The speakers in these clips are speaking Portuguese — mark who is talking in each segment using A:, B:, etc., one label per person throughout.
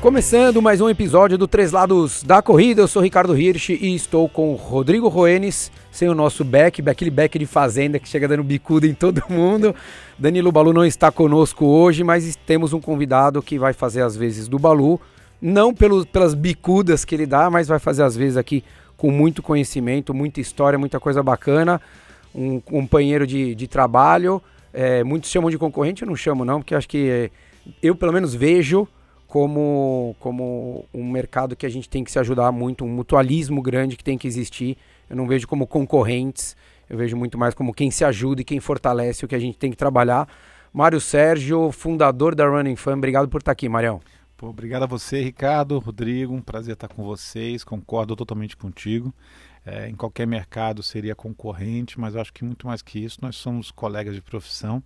A: Começando mais um episódio do Três Lados da Corrida, eu sou Ricardo Hirsch e estou com Rodrigo Roenes, sem o nosso back, aquele back de fazenda que chega dando bicuda em todo mundo. Danilo Balu não está conosco hoje, mas temos um convidado que vai fazer as vezes do Balu, não pelo, pelas bicudas que ele dá, mas vai fazer as vezes aqui com muito conhecimento, muita história, muita coisa bacana, um companheiro de, de trabalho, é, muitos chamam de concorrente, eu não chamo não, porque acho que é, eu pelo menos vejo como, como um mercado que a gente tem que se ajudar muito, um mutualismo grande que tem que existir. Eu não vejo como concorrentes, eu vejo muito mais como quem se ajuda e quem fortalece o que a gente tem que trabalhar. Mário Sérgio, fundador da Running Fan, obrigado por estar aqui, Marião.
B: Pô, obrigado a você, Ricardo, Rodrigo, um prazer estar com vocês, concordo totalmente contigo. É, em qualquer mercado seria concorrente, mas acho que muito mais que isso, nós somos colegas de profissão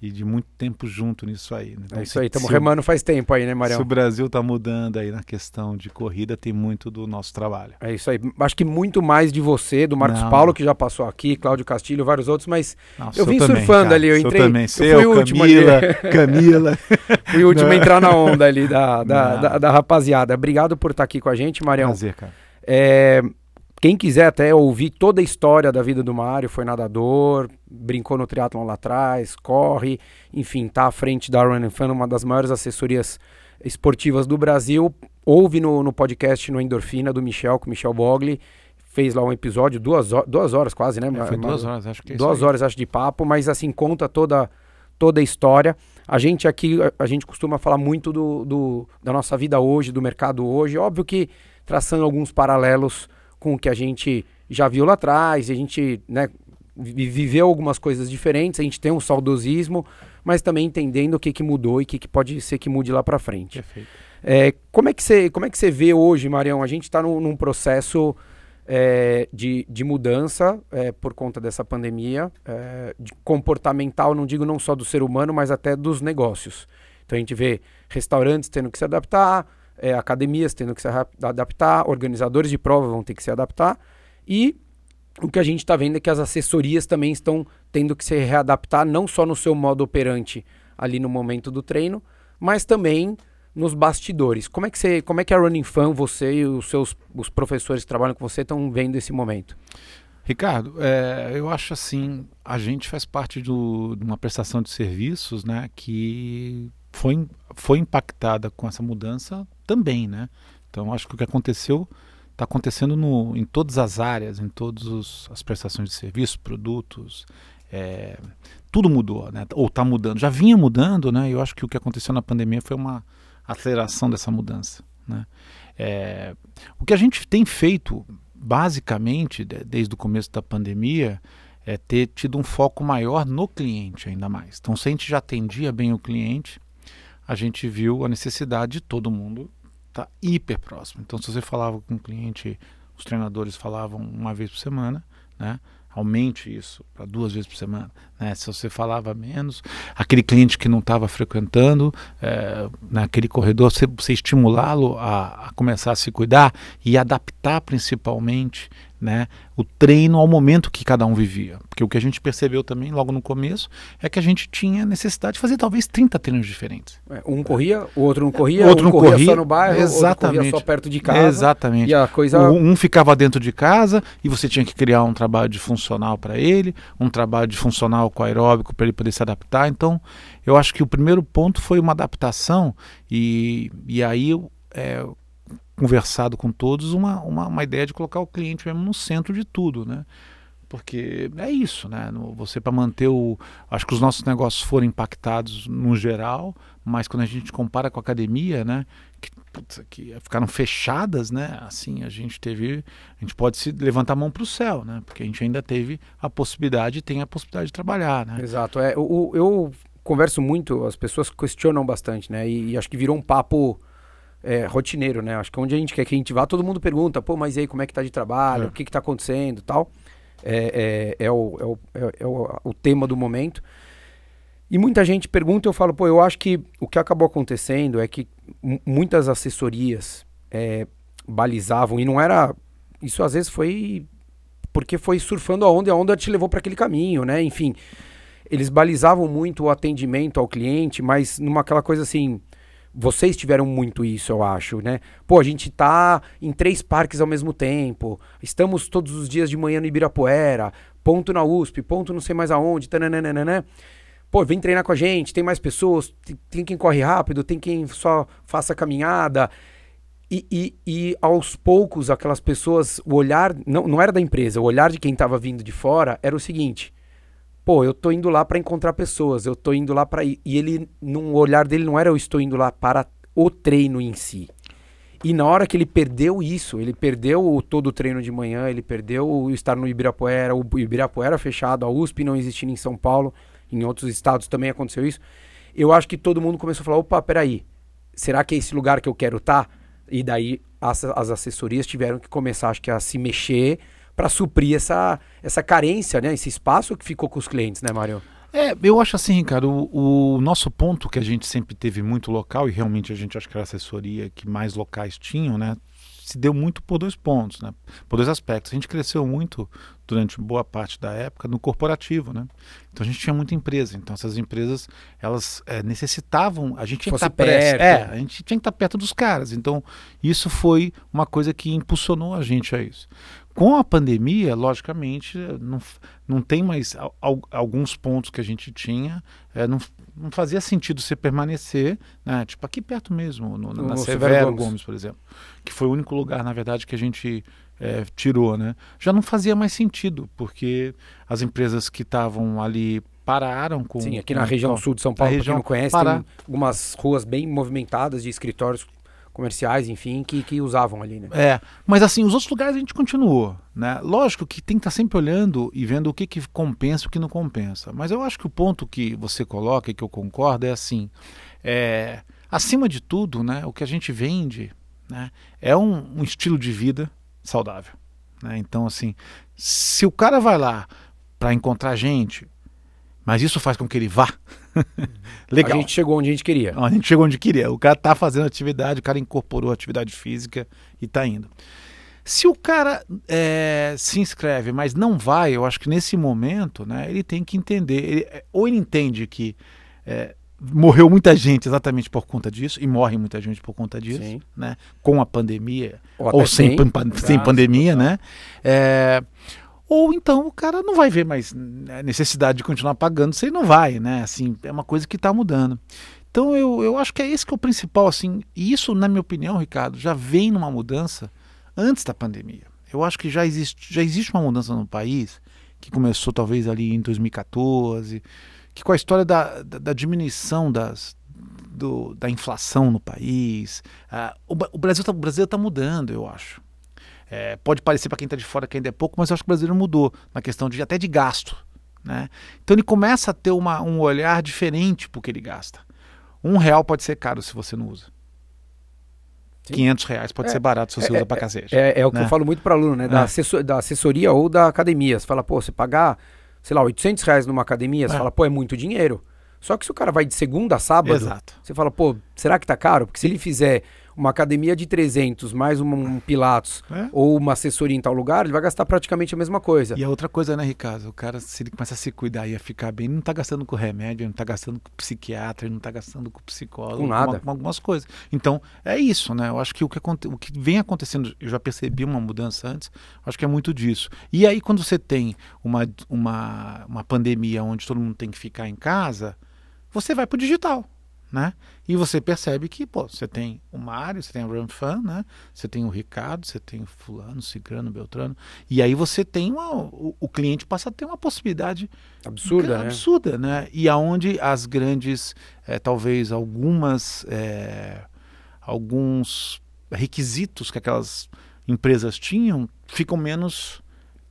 B: e de muito tempo junto nisso aí. Né?
A: Então, é isso aí, estamos remando faz tempo aí, né, Marião?
B: Se o Brasil está mudando aí na questão de corrida, tem muito do nosso trabalho.
A: É isso aí. Acho que muito mais de você, do Marcos Não. Paulo, que já passou aqui, Cláudio Castilho, vários outros, mas Não, eu vim também, surfando cara, ali, eu entrei.
B: Também. Seu, eu fui o último Camila, ali. Camila.
A: fui o último a entrar na onda ali da, da, da, da, rapaziada. Obrigado por estar aqui com a gente, Marião.
B: Prazer, cara.
A: É, quem quiser até ouvir toda a história da vida do Mário, foi nadador, brincou no triatlon lá atrás, corre, enfim, tá à frente da Run Fan, uma das maiores assessorias esportivas do Brasil. Ouve no, no podcast no Endorfina do Michel, com o Michel Bogli. Fez lá um episódio, duas, duas horas quase, né?
B: É, foi duas horas, acho que é
A: Duas horas, acho, de papo, mas assim, conta toda, toda a história. A gente aqui, a, a gente costuma falar muito do, do, da nossa vida hoje, do mercado hoje. Óbvio que traçando alguns paralelos com o que a gente já viu lá atrás, a gente né, viveu algumas coisas diferentes, a gente tem um saudosismo, mas também entendendo o que, que mudou e o que, que pode ser que mude lá para frente. É, como, é que você, como é que você vê hoje, Marião? A gente está num, num, processo é, de, de mudança é, por conta dessa pandemia, é, de comportamental, não digo não só do ser humano, mas até dos negócios. Então a gente vê restaurantes tendo que se adaptar, é, academias tendo que se adaptar, organizadores de prova vão ter que se adaptar e o que a gente está vendo é que as assessorias também estão tendo que se readaptar, não só no seu modo operante ali no momento do treino, mas também nos bastidores. Como é que você, como é que a Running Fan, você e os seus os professores que trabalham com você estão vendo esse momento?
B: Ricardo, é, eu acho assim, a gente faz parte do, de uma prestação de serviços, né, que foi, foi impactada com essa mudança também, né? Então acho que o que aconteceu está acontecendo no, em todas as áreas, em todas as prestações de serviços, produtos, é, tudo mudou, né? Ou está mudando, já vinha mudando, né? Eu acho que o que aconteceu na pandemia foi uma aceleração dessa mudança, né? É, o que a gente tem feito basicamente desde o começo da pandemia é ter tido um foco maior no cliente ainda mais. Então, se a gente já atendia bem o cliente, a gente viu a necessidade de todo mundo estar tá hiper próximo. Então, se você falava com um cliente, os treinadores falavam uma vez por semana, né? aumente isso para duas vezes por semana. Né? Se você falava menos, aquele cliente que não estava frequentando, é, naquele corredor, você, você estimulá-lo a, a, começar a se cuidar e adaptar principalmente né, o treino ao momento que cada um vivia. Porque o que a gente percebeu também logo no começo é que a gente tinha necessidade de fazer talvez 30 treinos diferentes.
A: É, um corria, o outro não corria, outro um não corria, corria só no bairro,
B: exatamente, outro corria
A: só perto de casa.
B: Exatamente.
A: E a coisa...
B: Um ficava dentro de casa e você tinha que criar um trabalho de funcional para ele, um trabalho de funcional com aeróbico para ele poder se adaptar. Então, eu acho que o primeiro ponto foi uma adaptação e, e aí é, conversado com todos uma, uma, uma, ideia de colocar o cliente mesmo no centro de tudo, né? Porque é isso, né? Você para manter o. Acho que os nossos negócios foram impactados no geral, mas quando a gente compara com a academia, né? Que, putz, que ficaram fechadas, né? Assim, a gente teve. A gente pode se levantar a mão para o céu, né? Porque a gente ainda teve a possibilidade, tem a possibilidade de trabalhar, né?
A: Exato. É, eu, eu converso muito, as pessoas questionam bastante, né? E, e acho que virou um papo é, rotineiro, né? Acho que onde a gente quer que a gente vá, todo mundo pergunta, pô, mas e aí, como é que tá de trabalho? É. O que que tá acontecendo tal? É, é, o, é, o, é, é o, o, tema do momento. E muita gente pergunta, eu falo, pô, eu acho que o que acabou acontecendo é que muitas assessorias é, balizavam, e não era isso às vezes foi porque foi surfando a onda e a onda te levou para aquele caminho, né? Enfim, eles balizavam muito o atendimento ao cliente, mas numa aquela coisa assim, vocês tiveram muito isso, eu acho, né? Pô, a gente tá em três parques ao mesmo tempo, estamos todos os dias de manhã no Ibirapuera, ponto na USP, ponto não sei mais aonde, tananana. Pô, vem treinar com a gente, tem mais pessoas, tem, tem quem corre rápido, tem quem só faça caminhada. E, e, e, aos poucos, aquelas pessoas, o olhar, não, não era da empresa, o olhar de quem estava vindo de fora era o seguinte: pô, eu tô indo lá para encontrar pessoas, eu tô indo lá para e ele no olhar dele não era eu estou indo lá para o treino em si. E na hora que ele perdeu isso, ele perdeu o, todo o treino de manhã, ele perdeu o estar no Ibirapuera, o Ibirapuera fechado, a USP não existindo em São Paulo, em outros estados também aconteceu isso. Eu acho que todo mundo começou a falar: opa, peraí, será que é esse lugar que eu quero estar? Tá? E daí as, as assessorias tiveram que começar, acho que, a se mexer para suprir essa, essa carência, né? Esse espaço que ficou com os clientes, né, Mário?
B: É, eu acho assim, Ricardo, o, o, nosso ponto que a gente sempre teve muito local, e realmente a gente acho que era a assessoria que mais locais tinham, né? Se deu muito por dois pontos, né? Por dois aspectos. A gente cresceu muito durante boa parte da época no corporativo, né? Então a gente tinha muita empresa. Então essas empresas, elas é, necessitavam, a gente tinha que estar perto. É, a gente tinha que estar perto dos caras. Então isso foi uma coisa que impulsionou a gente a isso. Com a pandemia, logicamente, não, não tem mais al, alguns pontos que a gente tinha, é, não, não fazia sentido você permanecer, né? tipo aqui perto mesmo, no, na Severo Gomes. Gomes, por exemplo, que foi o único lugar, na verdade, que a gente é, tirou. Né? Já não fazia mais sentido, porque as empresas que estavam ali pararam com.
A: Sim, aqui na região sul de São Paulo, para quem não conhece, parar. tem algumas ruas bem movimentadas de escritórios comerciais, enfim, que, que usavam ali, né?
B: É, mas assim, os outros lugares a gente continuou, né? Lógico que tem que estar tá sempre olhando e vendo o que, que compensa e o que não compensa. Mas eu acho que o ponto que você coloca e que eu concordo é assim, é, acima de tudo, né, o que a gente vende né, é um, um estilo de vida saudável. Né? Então, assim, se o cara vai lá para encontrar gente, mas isso faz com que ele vá.
A: Legal. A gente chegou onde a gente queria.
B: A gente chegou onde queria. O cara tá fazendo atividade, o cara incorporou atividade física e tá indo. Se o cara é, se inscreve, mas não vai, eu acho que nesse momento, né, ele tem que entender. Ele, é, ou ele entende que é, morreu muita gente exatamente por conta disso, e morre muita gente por conta disso, Sim. né? Com a pandemia, ou, ou sem, sem, pandemia, né? É, ou então o cara não vai ver mais né, necessidade de continuar pagando ele não vai, né? Assim, é uma coisa que está mudando. Então eu, eu acho que é esse que é o principal, assim, e isso, na minha opinião, Ricardo, já vem numa mudança antes da pandemia. Eu acho que já existe, já existe uma mudança no país, que começou talvez ali em 2014, que com a história da, da, da diminuição das, do, da inflação no país, uh, o, o Brasil está tá mudando, eu acho. É, pode parecer para quem está de fora que ainda é pouco, mas eu acho que o brasileiro mudou na questão de até de gasto. Né? Então ele começa a ter uma, um olhar diferente para o que ele gasta. Um real pode ser caro se você não usa. Sim. 500 reais pode é, ser barato se você é, usa para cacete.
A: É, é, o que né? eu falo muito para aluno, né? Da, é. assessor, da, assessoria ou da academia. Você fala, pô, você pagar, sei lá, 800 reais numa academia, você é. fala, pô, é muito dinheiro. Só que se o cara vai de segunda a sábado, Exato. você fala, pô, será que tá caro? Porque se ele fizer uma academia de 300 mais um, um Pilatos é? ou uma assessoria em tal lugar, ele vai gastar praticamente a mesma coisa.
B: E a outra coisa, né, Ricardo? O cara, se ele começa a se cuidar e a ficar bem, não está gastando com remédio, não está gastando com psiquiatra, não está gastando com psicólogo,
A: com nada. Com,
B: com, algumas coisas. Então, é isso, né? Eu acho que o que, o que vem acontecendo, eu já percebi uma mudança antes, acho que é muito disso. E aí, quando você tem uma, uma, uma pandemia onde todo mundo tem que ficar em casa, você vai para o digital né? E você percebe que, pô, você tem o Mário, você tem o Ramfan, né? Você tem o Ricardo, você tem o fulano, Cicrano, Beltrano. E aí você tem uma, o, o, cliente passa a ter uma possibilidade
A: absurda, né?
B: absurda, né? E aonde as grandes, é, talvez algumas, é, alguns requisitos que aquelas empresas tinham ficam menos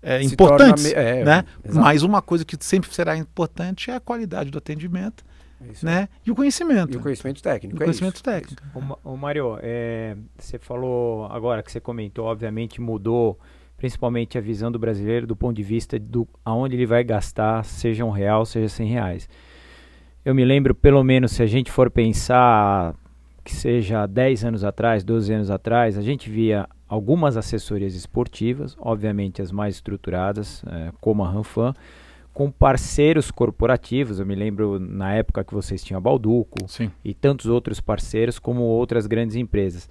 B: é, importantes, né? Mas uma coisa que sempre será importante é a qualidade do atendimento é né? E o conhecimento.
A: E o conhecimento técnico.
B: O é conhecimento técnico.
C: O, o Mário, é, você falou agora que você comentou, obviamente mudou principalmente a visão do brasileiro do ponto de vista do aonde ele vai gastar, seja um real, seja cem reais. Eu me lembro, pelo menos, se a gente for pensar que seja 10 anos atrás, 12 anos atrás, a gente via algumas assessorias esportivas, obviamente as mais estruturadas, é, como a Ranfan, com parceiros corporativos. Eu me lembro na época que vocês tinham a Balduco
B: Sim.
C: e tantos outros parceiros, como outras grandes empresas.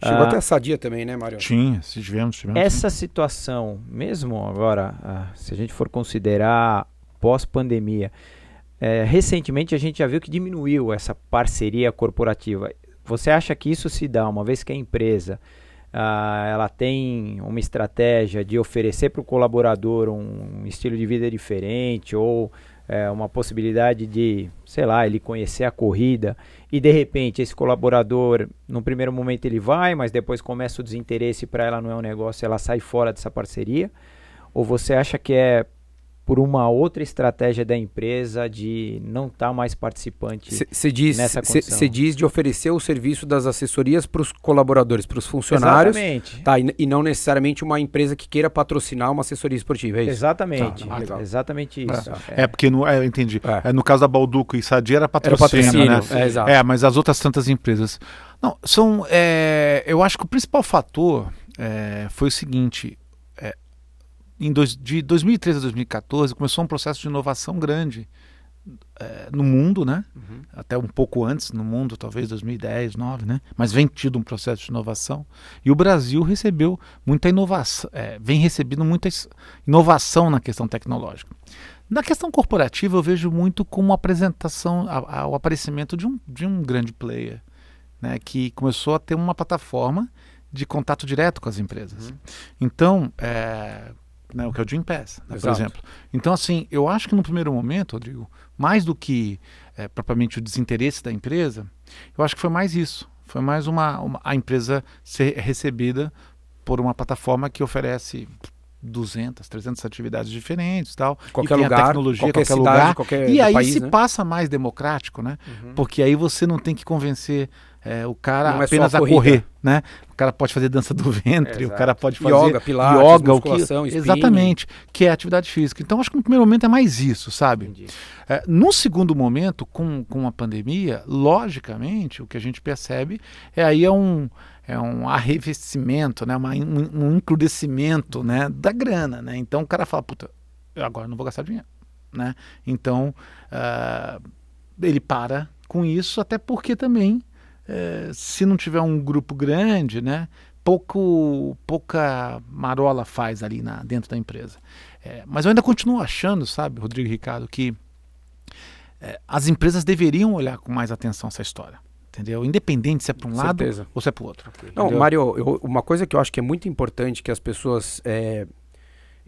A: Chegou
C: Ah,
A: até a Sadia também, né, Mário?
B: Tinha, se tivemos, tivemos.
C: essa situação, mesmo agora, ah, se a gente for considerar pós-pandemia, eh, recentemente a gente já viu que diminuiu essa parceria corporativa. Você acha que isso se dá uma vez que a empresa ah, ela tem uma estratégia de oferecer para o colaborador um estilo de vida diferente ou eh, uma possibilidade de, sei lá, ele conhecer a corrida e de repente esse colaborador, no primeiro momento ele vai, mas depois começa o desinteresse para ela não é um negócio, ela sai fora dessa parceria? Ou você acha que é por uma outra estratégia da empresa de não estar mais participante?
A: Você diz,
C: nessa
A: cê-
C: condição.
A: cê diz de oferecer o serviço das assessorias para os colaboradores, para os funcionários.
C: Exatamente.
A: Tá, e, e não necessariamente uma empresa que queira patrocinar uma assessoria esportiva, é isso?
C: Exatamente.
A: Tá.
C: Exatamente isso.
B: É, porque no, é, eu entendi.
A: É.
B: É, no caso da Balduco e Sadia era
A: Era o
B: patrocínio,
A: patrocínio,
B: né?
A: é, exato.
B: É, mas as outras tantas empresas. Não, são. é, eu acho que o principal fator é, foi o seguinte: é, em dois- de 2013 a 2014 começou um processo de inovação grande é, no mundo, né?
A: Uhum.
B: Até um pouco antes no mundo, talvez 2010, 2009, né? Mas vem tido um processo de inovação e o Brasil recebeu muita inovação, é, vem recebendo muita inovação na questão tecnológica. Na questão corporativa, eu vejo muito como a apresentação, a- a- o aparecimento de um, de um grande player, né, que começou a ter uma plataforma de contato direto com as empresas. Então, é, né, o que é o Dream Pass, né, por exemplo. Então, assim, eu acho que no primeiro momento, Rodrigo, mais do que é, propriamente o desinteresse da empresa, eu acho que foi mais isso. Foi mais uma, uma- a empresa ser recebida por uma plataforma que oferece 200, 300 atividades diferentes, tal.
A: Qualquer
B: e tem
A: lugar,
B: a tecnologia,
A: qualquer
B: qualquer,
A: cidade,
B: lugar.
A: qualquer
B: E aí
A: país,
B: se
A: né?
B: passa mais democrático, né?
A: Uhum.
B: Porque aí você não tem que convencer é, o cara
A: Não é
B: apenas
A: a
B: a,
A: corrida.
B: correr, né? O cara pode fazer dança do ventre, o
A: Exato.
B: cara pode fazer
A: Yoga, pilates,
B: yoga, o que,
A: spinning.
B: exatamente, que é atividade física. Então acho que no primeiro momento é mais isso, sabe? É, no segundo momento, com, com a pandemia, logicamente, o que a gente percebe é aí é um, é um arrefecimento, né? Uma, um, um né? da grana. Né? Então o cara fala, puta, eu agora não vou gastar dinheiro. Né? Então ah, ele para com isso, até porque também, eh, se não tiver um grupo grande, né? pouco, pouca marola faz ali na, dentro da empresa. É, mas eu ainda continuo achando, sabe, Rodrigo e Ricardo, que é, as empresas deveriam olhar com mais atenção essa história. Entendeu? Independente se é para um lado
A: Certeza.
B: ou se é para o outro.
A: Não? Mário, eu- uma coisa que eu acho que é muito importante que as pessoas. é,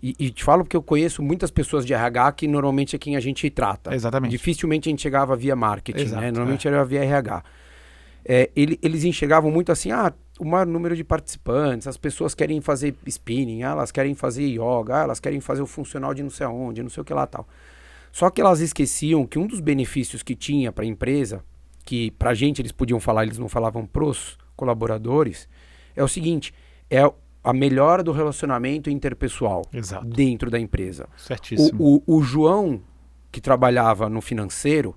A: e, e te falo porque eu conheço muitas pessoas de RH que normalmente é quem a gente trata.
B: Exatamente.
A: Dificilmente a gente chegava via marketing,
B: Exato,
A: né? Normalmente
B: é.
A: era via RH. É, ele- eles enxergavam muito assim, ah, o maior número de participantes, as pessoas querem fazer spinning, ah, elas querem fazer yoga, ah, elas querem fazer o funcional de não sei aonde, não sei o que lá tal. Só que elas esqueciam que um dos benefícios que tinha para a empresa, que pra gente eles podiam falar, eles não falavam pros colaboradores, é o seguinte, é a melhora do relacionamento interpessoal
B: Exato.
A: dentro da empresa.
B: Certíssimo.
A: O, o, o João, que trabalhava no financeiro,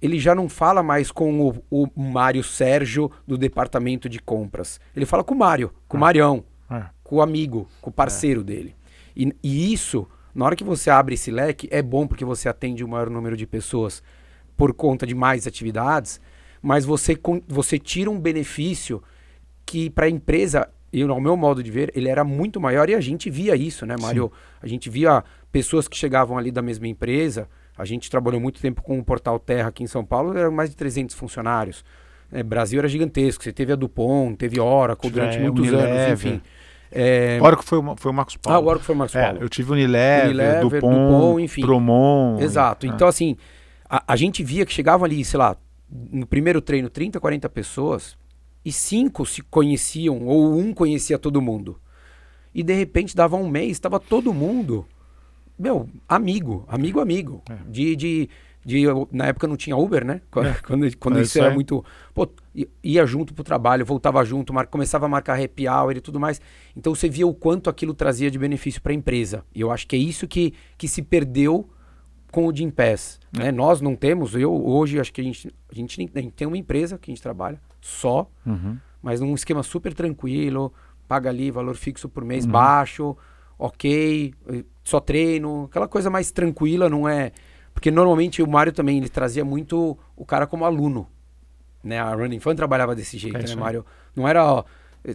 A: ele já não fala mais com o, o Mário Sérgio do departamento de compras. Ele fala com o Mário, com o
B: Ah.
A: Marião,
B: É.
A: com o amigo, com o parceiro dele. E, e isso, na hora que você abre esse leque, é bom porque você atende o maior número de pessoas por conta de mais atividades, mas você, você tira um benefício que para a empresa, eu, ao meu modo de ver, ele era muito maior e a gente via isso, né, Mário? A gente via pessoas que chegavam ali da mesma empresa. A gente trabalhou muito tempo com o Portal Terra aqui em São Paulo, eram mais de 300 funcionários. É, Brasil era gigantesco. Você teve a Dupont, teve Oracle durante
B: É,
A: muitos anos,
B: Unilever.
A: enfim. É,
B: Agora que foi, o- foi o Marcos Paulo.
A: ah, o Oracle foi o Marcos
B: É,
A: Paulo.
B: eu tive Unilever,
A: Unilever,
B: Dupont,
A: Dupont, enfim.
B: Promon.
A: Exato.
B: e-
A: Então, assim, a, a gente via que chegavam ali, sei lá, no primeiro treino, 30, 40 pessoas, e cinco se conheciam, ou um conhecia todo mundo. E de repente dava um mês, estava todo mundo, meu, amigo, amigo, amigo.
B: É.
A: De, de, de, na época não tinha Uber, né? Quando, quando, quando
B: É
A: isso era muito. Pô, ia junto pro trabalho, voltava junto, mar- começava a marcar happy hour e tudo mais. Então você via o quanto aquilo trazia de benefício para a empresa. E eu acho que é isso que, que se perdeu com o Jim Pass.
B: É.
A: Né? Nós não temos, eu hoje acho que a gente, a gente, nem- tem uma empresa que a gente trabalha só,
B: Uhum.
A: mas num esquema super tranquilo, paga ali valor fixo por mês uhum. baixo, ok, só treino, aquela coisa mais tranquila, não é. Porque normalmente o Mário também ele trazia muito o cara como aluno. Né? A Running Fun trabalhava desse jeito, é né, Mário? Não era, ó,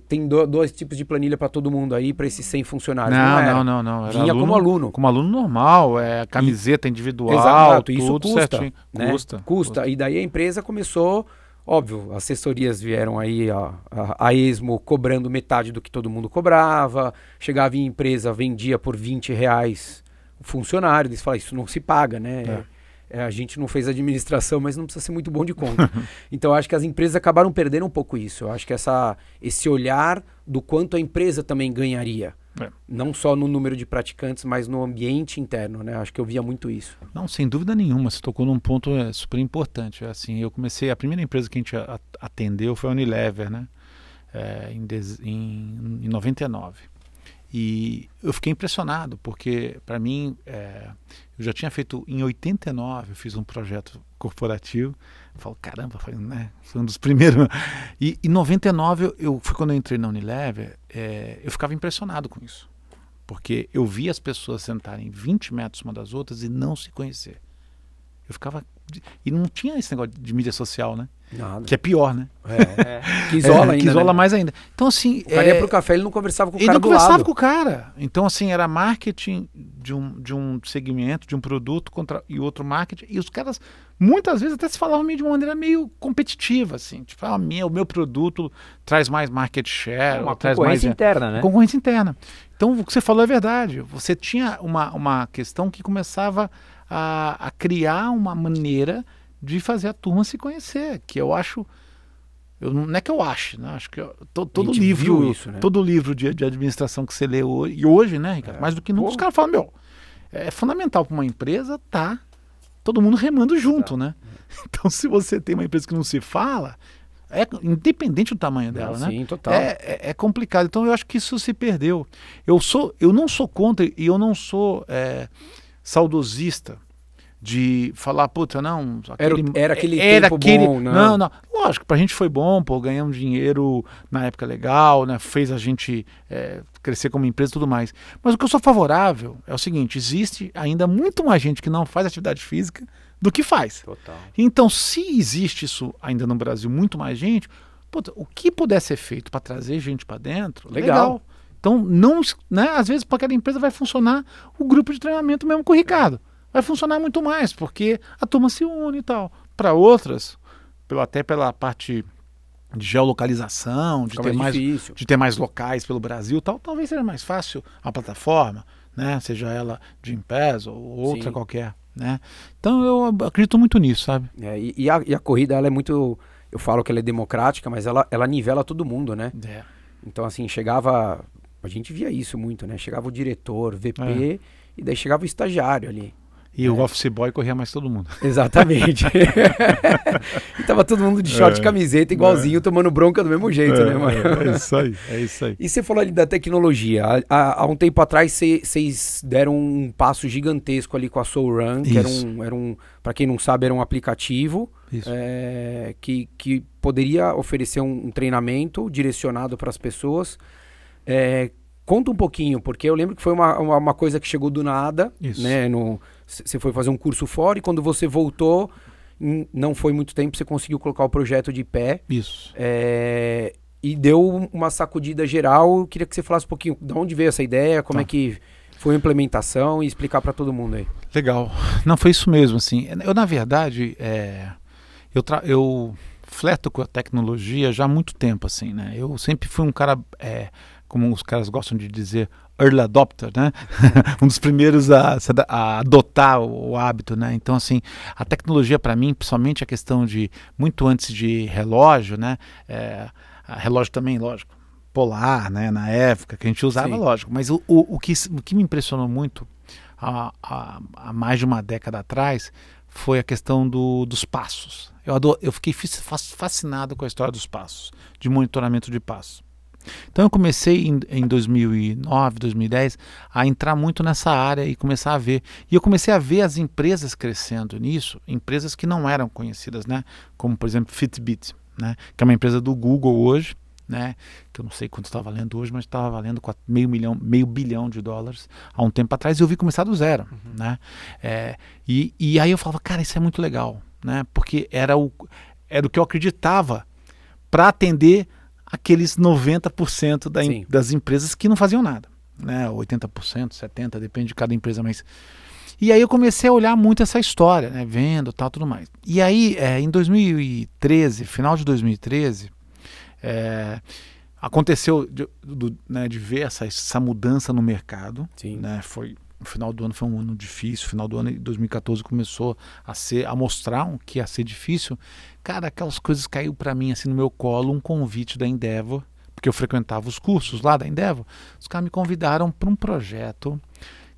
A: tem do, dois tipos de planilha para todo mundo aí, para esses 100 funcionários.
B: Não, não, não, não, não.
A: Vinha aluno, como aluno.
B: Como aluno normal, é camiseta individual,
A: Exato, isso tudo
B: custa,
A: certinho. Né? Custa. Custa. E daí a empresa começou Óbvio, assessorias vieram aí, a, a, a, Esmo cobrando metade do que todo mundo cobrava, chegava em empresa, vendia por 20 reais o funcionário, eles falaram, isso não se paga, né? É. É, a gente não fez administração, mas não precisa ser muito bom de conta. então, acho que as empresas acabaram perdendo um pouco isso. Eu acho que essa, esse olhar do quanto a empresa também ganharia. É. Não só no número de praticantes, mas no ambiente interno, né? Acho que eu via muito isso.
B: Não, sem dúvida nenhuma. Você tocou num ponto é, super importante. Assim, eu comecei, a primeira empresa que a gente atendeu foi a Unilever, né? É, em, em, em 99. E eu fiquei impressionado, porque para mim, é, eu já tinha feito em 89, eu fiz um projeto corporativo. Eu falo, caramba, foi, né, foi um dos primeiros. E em 99, eu, eu, foi quando eu entrei na Unilever, é, eu ficava impressionado com isso. Porque eu via as pessoas sentarem 20 metros uma das outras e não se conhecer. Eu ficava. E não tinha esse negócio de mídia social, né? Nada. Que é pior, né?
A: É, é. Que isola é, ainda.
B: Que isola
A: né?
B: mais ainda. Então, assim.
A: O cara é... ia pro café, ele não conversava com o
B: ele
A: cara.
B: Ele não conversava lado. com o cara. Então, assim, era marketing de um, de um segmento, de um produto contra, e outro marketing. E os caras, muitas vezes, até se falavam meio de uma maneira meio competitiva, assim. Tipo, ah, minha, o meu produto traz mais market share.
C: É uma
B: traz
C: concorrência
B: mais,
C: interna, né?
B: Concorrência interna. Então, o que você falou é verdade. Você tinha uma, uma questão que começava a, a criar uma maneira de fazer a turma se conhecer, que eu acho eu, não é que eu acho, né? Acho que eu, to, todo livro, isso, né? todo livro de, de, administração que você lê hoje, e hoje, né, Ricardo? É. Mais do que nunca, os caras falam, meu, é fundamental para uma empresa tá todo mundo remando junto, né? Então, se você tem uma empresa que não se fala, é independente do tamanho dela,
A: né?
B: Sim,
A: total.
B: É, é, é, complicado. Então, eu acho que isso se perdeu. Eu sou, eu não sou contra e eu não sou é, saudosista de falar, puta, não.
A: Aquele, era, era aquele era tempo aquele, bom,
B: não. não, não. Lógico, pra gente foi bom, pô, ganhamos dinheiro na época legal, né? Fez a gente é, crescer como empresa e tudo mais. Mas o que eu sou favorável é o seguinte: existe ainda muito mais gente que não faz atividade física do que faz.
A: Total.
B: Então, se existe isso ainda no Brasil, muito mais gente, puta, o que puder ser feito para trazer gente para dentro, legal. legal. Então, não, né, às vezes, para aquela empresa vai funcionar o grupo de treinamento mesmo com o Ricardo vai funcionar muito mais, porque a turma se une e tal. Para outras, pelo, até pela parte de geolocalização, de ter, mais, de ter mais locais pelo Brasil tal, talvez seja mais fácil a plataforma, né? seja ela de Impes ou outra Sim. qualquer. Né? Então eu acredito muito nisso, sabe?
A: É, e, e, a, e, a, corrida ela é muito. Eu falo que ela é democrática, mas ela, ela nivela todo mundo, né?
B: É.
A: Então, assim, chegava. A gente via isso muito, né? Chegava o diretor, VP, é. e daí chegava o estagiário ali.
B: E é. o office boy corria mais todo mundo.
A: Exatamente. e tava todo mundo de short e é. camiseta, igualzinho, é. tomando bronca do mesmo jeito,
B: é,
A: né, mano?
B: É, isso aí, é isso aí.
A: E você falou ali da tecnologia. Há, há um tempo atrás, vocês deram um passo gigantesco ali com a Soul Run, que era um, era um para quem não sabe, era um aplicativo é, que, que poderia oferecer um, um treinamento direcionado para as pessoas. É, conta um pouquinho, porque eu lembro que foi uma, uma, uma coisa que chegou do nada, Isso. né? Você foi fazer um curso fora e quando você voltou, não foi muito tempo, você conseguiu colocar o projeto de pé.
B: Isso.
A: É, e deu uma sacudida geral. Eu queria que você falasse um pouquinho de onde veio essa ideia, como tá. é que foi a implementação e explicar para todo mundo aí.
B: Legal. Não, foi isso mesmo, assim. Eu, na verdade, é, eu, eu fleto com a tecnologia já há muito tempo, assim, né? Eu sempre fui um cara, é, como os caras gostam de dizer, early adopter, né? um dos primeiros a, a adotar o, o, hábito, né? Então, assim, a tecnologia para mim, principalmente a questão de muito antes de relógio, né? É, relógio também, lógico, polar, né? Na época que a gente usava, Sim. lógico. Mas o, o, o, que, o que me impressionou muito há, há, há mais de uma década atrás foi a questão do, dos passos. Eu, adoro, eu fiquei fascinado com a história dos passos, de monitoramento de passos. Então eu comecei em, em 2009, 2010 a entrar muito nessa área e começar a ver. E eu comecei a ver as empresas crescendo nisso, empresas que não eram conhecidas, né? Como por exemplo Fitbit, né? Que é uma empresa do Google hoje, né? Que eu não sei quanto está valendo hoje, mas estava valendo meio milhão, meio bilhão de dólares há um tempo atrás. E eu vi começar do zero, uhum. né? É, e, e aí eu falava, cara, isso é muito legal, né? Porque era o, era o que eu acreditava para atender aqueles 90% da, das empresas que não faziam nada, né? 80%, 70%, depende de cada empresa, mas e aí eu comecei a olhar muito essa história, né? Vendo tal, tudo mais. E aí, é, em 2013, final de 2013, é, aconteceu de, do, né, de ver essa, essa mudança no mercado.
A: Sim.
B: Né? Foi o final do ano foi um ano difícil. O final do ano de 2014 começou a ser a mostrar um, que ia ser difícil. Cara, aquelas coisas caiu para mim assim no meu colo um convite da Endeavor, porque eu frequentava os cursos lá da Endeavor. Os caras me convidaram para um projeto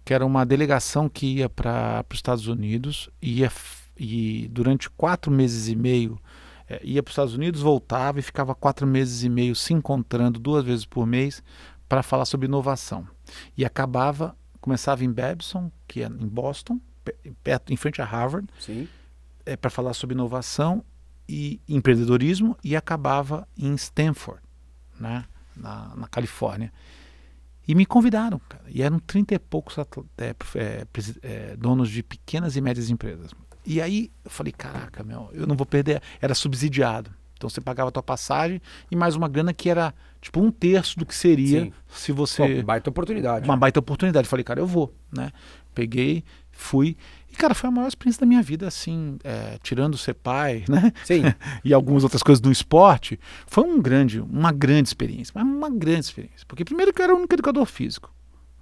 B: que era uma delegação que ia para os Estados Unidos ia, e durante quatro meses e meio é, ia para os Estados Unidos, voltava e ficava quatro meses e meio se encontrando duas vezes por mês para falar sobre inovação. E acabava, começava em Babson, que é em Boston, perto, em frente a Harvard, é, para falar sobre inovação e empreendedorismo, e acabava em Stanford, né, na, na Califórnia. E me convidaram, cara. E eram trinta e poucos é, é, é, donos de pequenas e médias empresas. E aí eu falei, caraca, meu, eu não vou perder. Era subsidiado. Então você pagava a tua passagem e mais uma grana que era tipo um terço do que seria Sim. se você.
A: Pô, baita oportunidade.
B: Uma baita oportunidade. Falei, cara, eu vou, né? Peguei, fui. E, cara, foi a maior experiência da minha vida, assim, é, tirando ser pai, né?
A: Sim.
B: e algumas outras coisas do esporte. Foi um grande, uma grande experiência, mas uma grande experiência. Porque primeiro que eu era o único educador físico.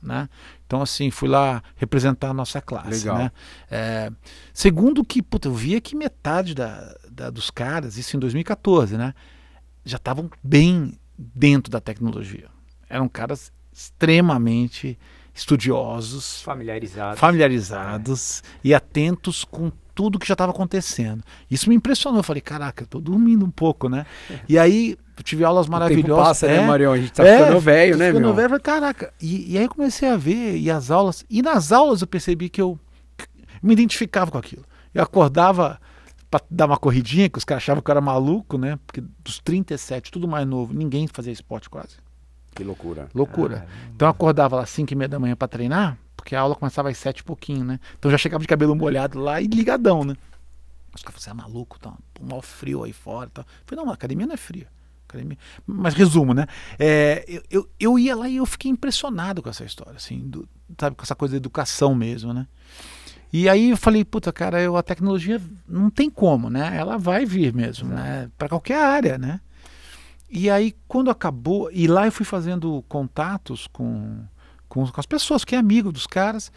B: Né? Então, assim, fui lá representar a nossa classe.
A: Legal.
B: Né? É, segundo que, puta, eu via que metade da, da, dos caras, isso em 2014, né? Já estavam bem dentro da tecnologia. Eram caras extremamente estudiosos,
C: familiarizados,
B: familiarizados é. e atentos com tudo que já estava acontecendo. Isso me impressionou. Eu falei, caraca, eu tô dormindo um pouco, né? E aí eu tive aulas maravilhosas. O tempo
A: passa, né, é, né, Marião? A gente tá é, ficando velho, né, ficando meu? velho,
B: falei, caraca. E, e, aí eu comecei a ver, e as aulas, e nas aulas eu percebi que eu me identificava com aquilo. Eu acordava para dar uma corridinha, que os caras achavam que eu era maluco, né? Porque dos 37, tudo mais novo, ninguém fazia esporte quase.
A: Que loucura.
B: Loucura. Então eu acordava lá às 5 e meia da manhã para treinar, porque a aula começava às 7 e pouquinho, né? Então já chegava de cabelo molhado lá e ligadão, né? Os caras falaram, você é maluco, tá? Um mal frio aí fora. Tá? Eu falei, não, a academia não é fria. Academia... Mas resumo, né? É, eu, eu, eu, ia lá e eu fiquei impressionado com essa história, assim, do, sabe, com essa coisa da educação mesmo, né? E aí eu falei, puta, cara, eu, a tecnologia não tem como, né? Ela vai vir mesmo, né? Para qualquer área, né? E aí, quando acabou, e lá eu fui fazendo contatos com, com, com as pessoas, que é amigo dos caras,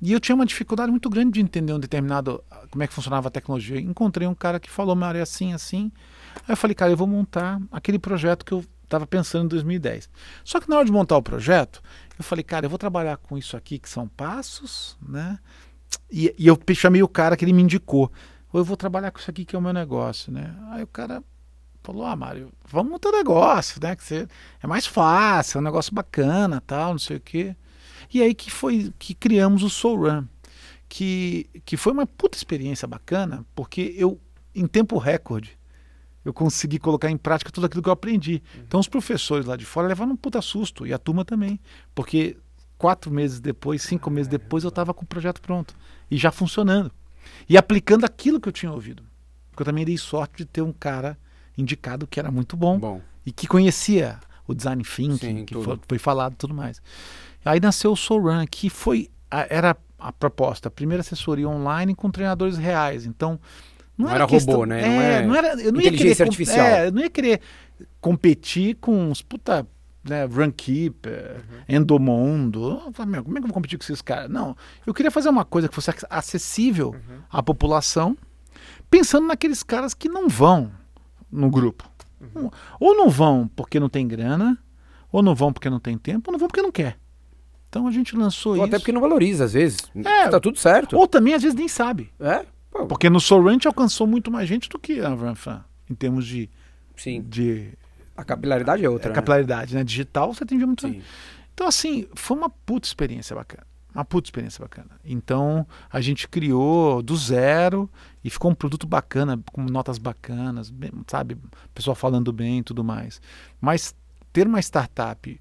B: e eu tinha uma dificuldade muito grande de entender um determinado, como é que funcionava a tecnologia. Encontrei um cara que falou, Mário, é assim, assim. Aí eu falei, cara, eu vou montar aquele projeto que eu estava pensando em 2010. Só que na hora de montar o projeto, eu falei, cara, eu vou trabalhar com isso aqui, que são passos, né? E, e eu chamei o cara que ele me indicou. Ou eu vou trabalhar com isso aqui que é o meu negócio, né? Aí o cara falou: Ah, Mário, vamos montar negócio, né? Que você, é mais fácil, é um negócio bacana, tal, não sei o quê. E aí que foi que criamos o Soul Run, que, que foi uma puta experiência bacana, porque eu, em tempo recorde, eu consegui colocar em prática tudo aquilo que eu aprendi. Uhum. Então os professores lá de fora levaram um puta susto, e a turma também, porque quatro meses depois, cinco meses depois, eu estava com o projeto pronto e já funcionando. E aplicando aquilo que eu tinha ouvido. Porque eu também dei sorte de ter um cara indicado que era muito bom,
A: bom.
B: e que conhecia o design thinking, Sim, que foi, foi, falado e tudo mais. Aí nasceu o Soul Run, que foi a, era a proposta, a primeira assessoria online com treinadores reais. Então,
A: não, não era, era questão, robô, né?
B: É, não, é não era, eu não
A: inteligência
B: ia querer,
A: artificial.
B: É, eu não ia querer competir com os puta né, Runkeeper, uhum. Endomondo. Falei, como é que eu vou competir com esses caras? Não, eu queria fazer uma coisa que fosse acessível uhum. à população, pensando naqueles caras que não vão no grupo. Uhum. Ou não vão porque não tem grana, ou não vão porque não tem tempo, ou não vão porque não quer. Então a gente lançou ou isso.
A: Até porque não valoriza, às vezes. É, tá tudo certo.
B: Ou também, às vezes, nem sabe.
A: É?
B: Pô. Porque no Sorrent alcançou muito mais gente do que a Ranfan, em termos de.
A: Sim.
B: De,
A: a capilaridade é outra.
B: A né? capilaridade, né? Digital você tem muito. Sim. Então, assim, foi uma puta experiência bacana. Uma puta experiência bacana. Então a gente criou do zero e ficou um produto bacana, com notas bacanas, bem, sabe? Pessoal falando bem e tudo mais. Mas ter uma startup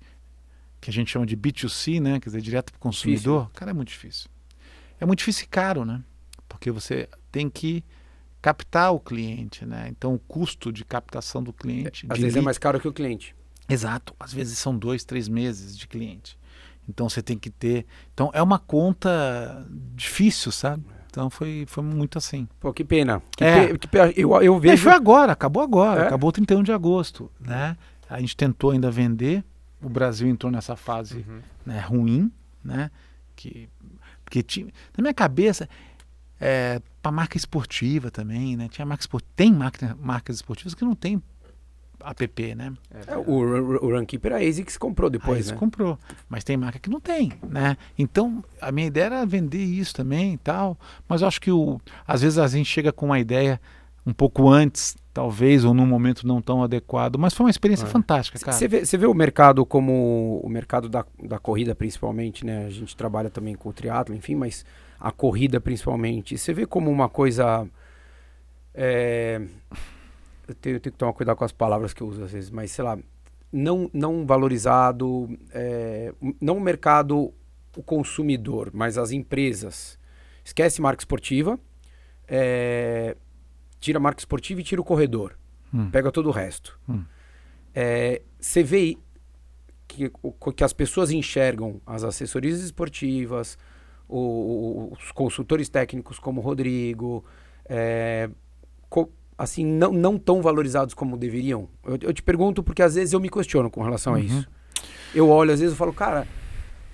B: que a gente chama de B2C, né? Quer dizer, direto para o consumidor, difícil. cara, é muito difícil. É muito difícil e caro, né? Porque você tem que captar o cliente, né? Então o custo de captação do cliente.
A: Às vezes lead... é mais caro que o cliente.
B: Exato. Às vezes são dois, três meses de cliente. Então você tem que ter. Então é uma conta difícil, sabe? Então foi, foi muito assim.
A: Pô, que pena. Que
B: é.
A: pe... que pe... eu, eu vejo.
B: foi agora, acabou agora. É? Acabou 31 de agosto. Né? A gente tentou ainda vender. O Brasil entrou nessa fase uhum. né, ruim, né? Que, porque tinha, na minha cabeça, é, para marca esportiva também, né? Tinha marca esport... Tem marca, marcas esportivas que não tem app, né?
A: É, o, o, o Runkeeper a ASICS comprou depois, a ASICS
B: né? comprou, mas tem marca que não tem, né? Então, a minha ideia era vender isso também e tal, mas eu acho que o, às vezes a gente chega com uma ideia um pouco antes, talvez, ou num momento não tão adequado, mas foi uma experiência é. fantástica, cara.
A: Você vê, vê, o mercado como o mercado da, da corrida, principalmente, né? A gente trabalha também com o triatlo, enfim, mas a corrida principalmente, você vê como uma coisa... É, eu tenho, eu tenho que tomar cuidado com as palavras que eu uso às vezes, mas sei lá, não, não valorizado, é, não o mercado, o consumidor, mas as empresas. Esquece marca esportiva, é, tira a marca esportiva e tira o corredor. Hum. Pega todo o resto. Hum. É, você vê que, que as pessoas enxergam as assessorias esportivas, o, os consultores técnicos como o Rodrigo, é, co, assim, não, não tão valorizados como deveriam? Eu, eu, te pergunto porque às vezes eu me questiono com relação uhum. a isso. Eu olho, às vezes eu falo, cara,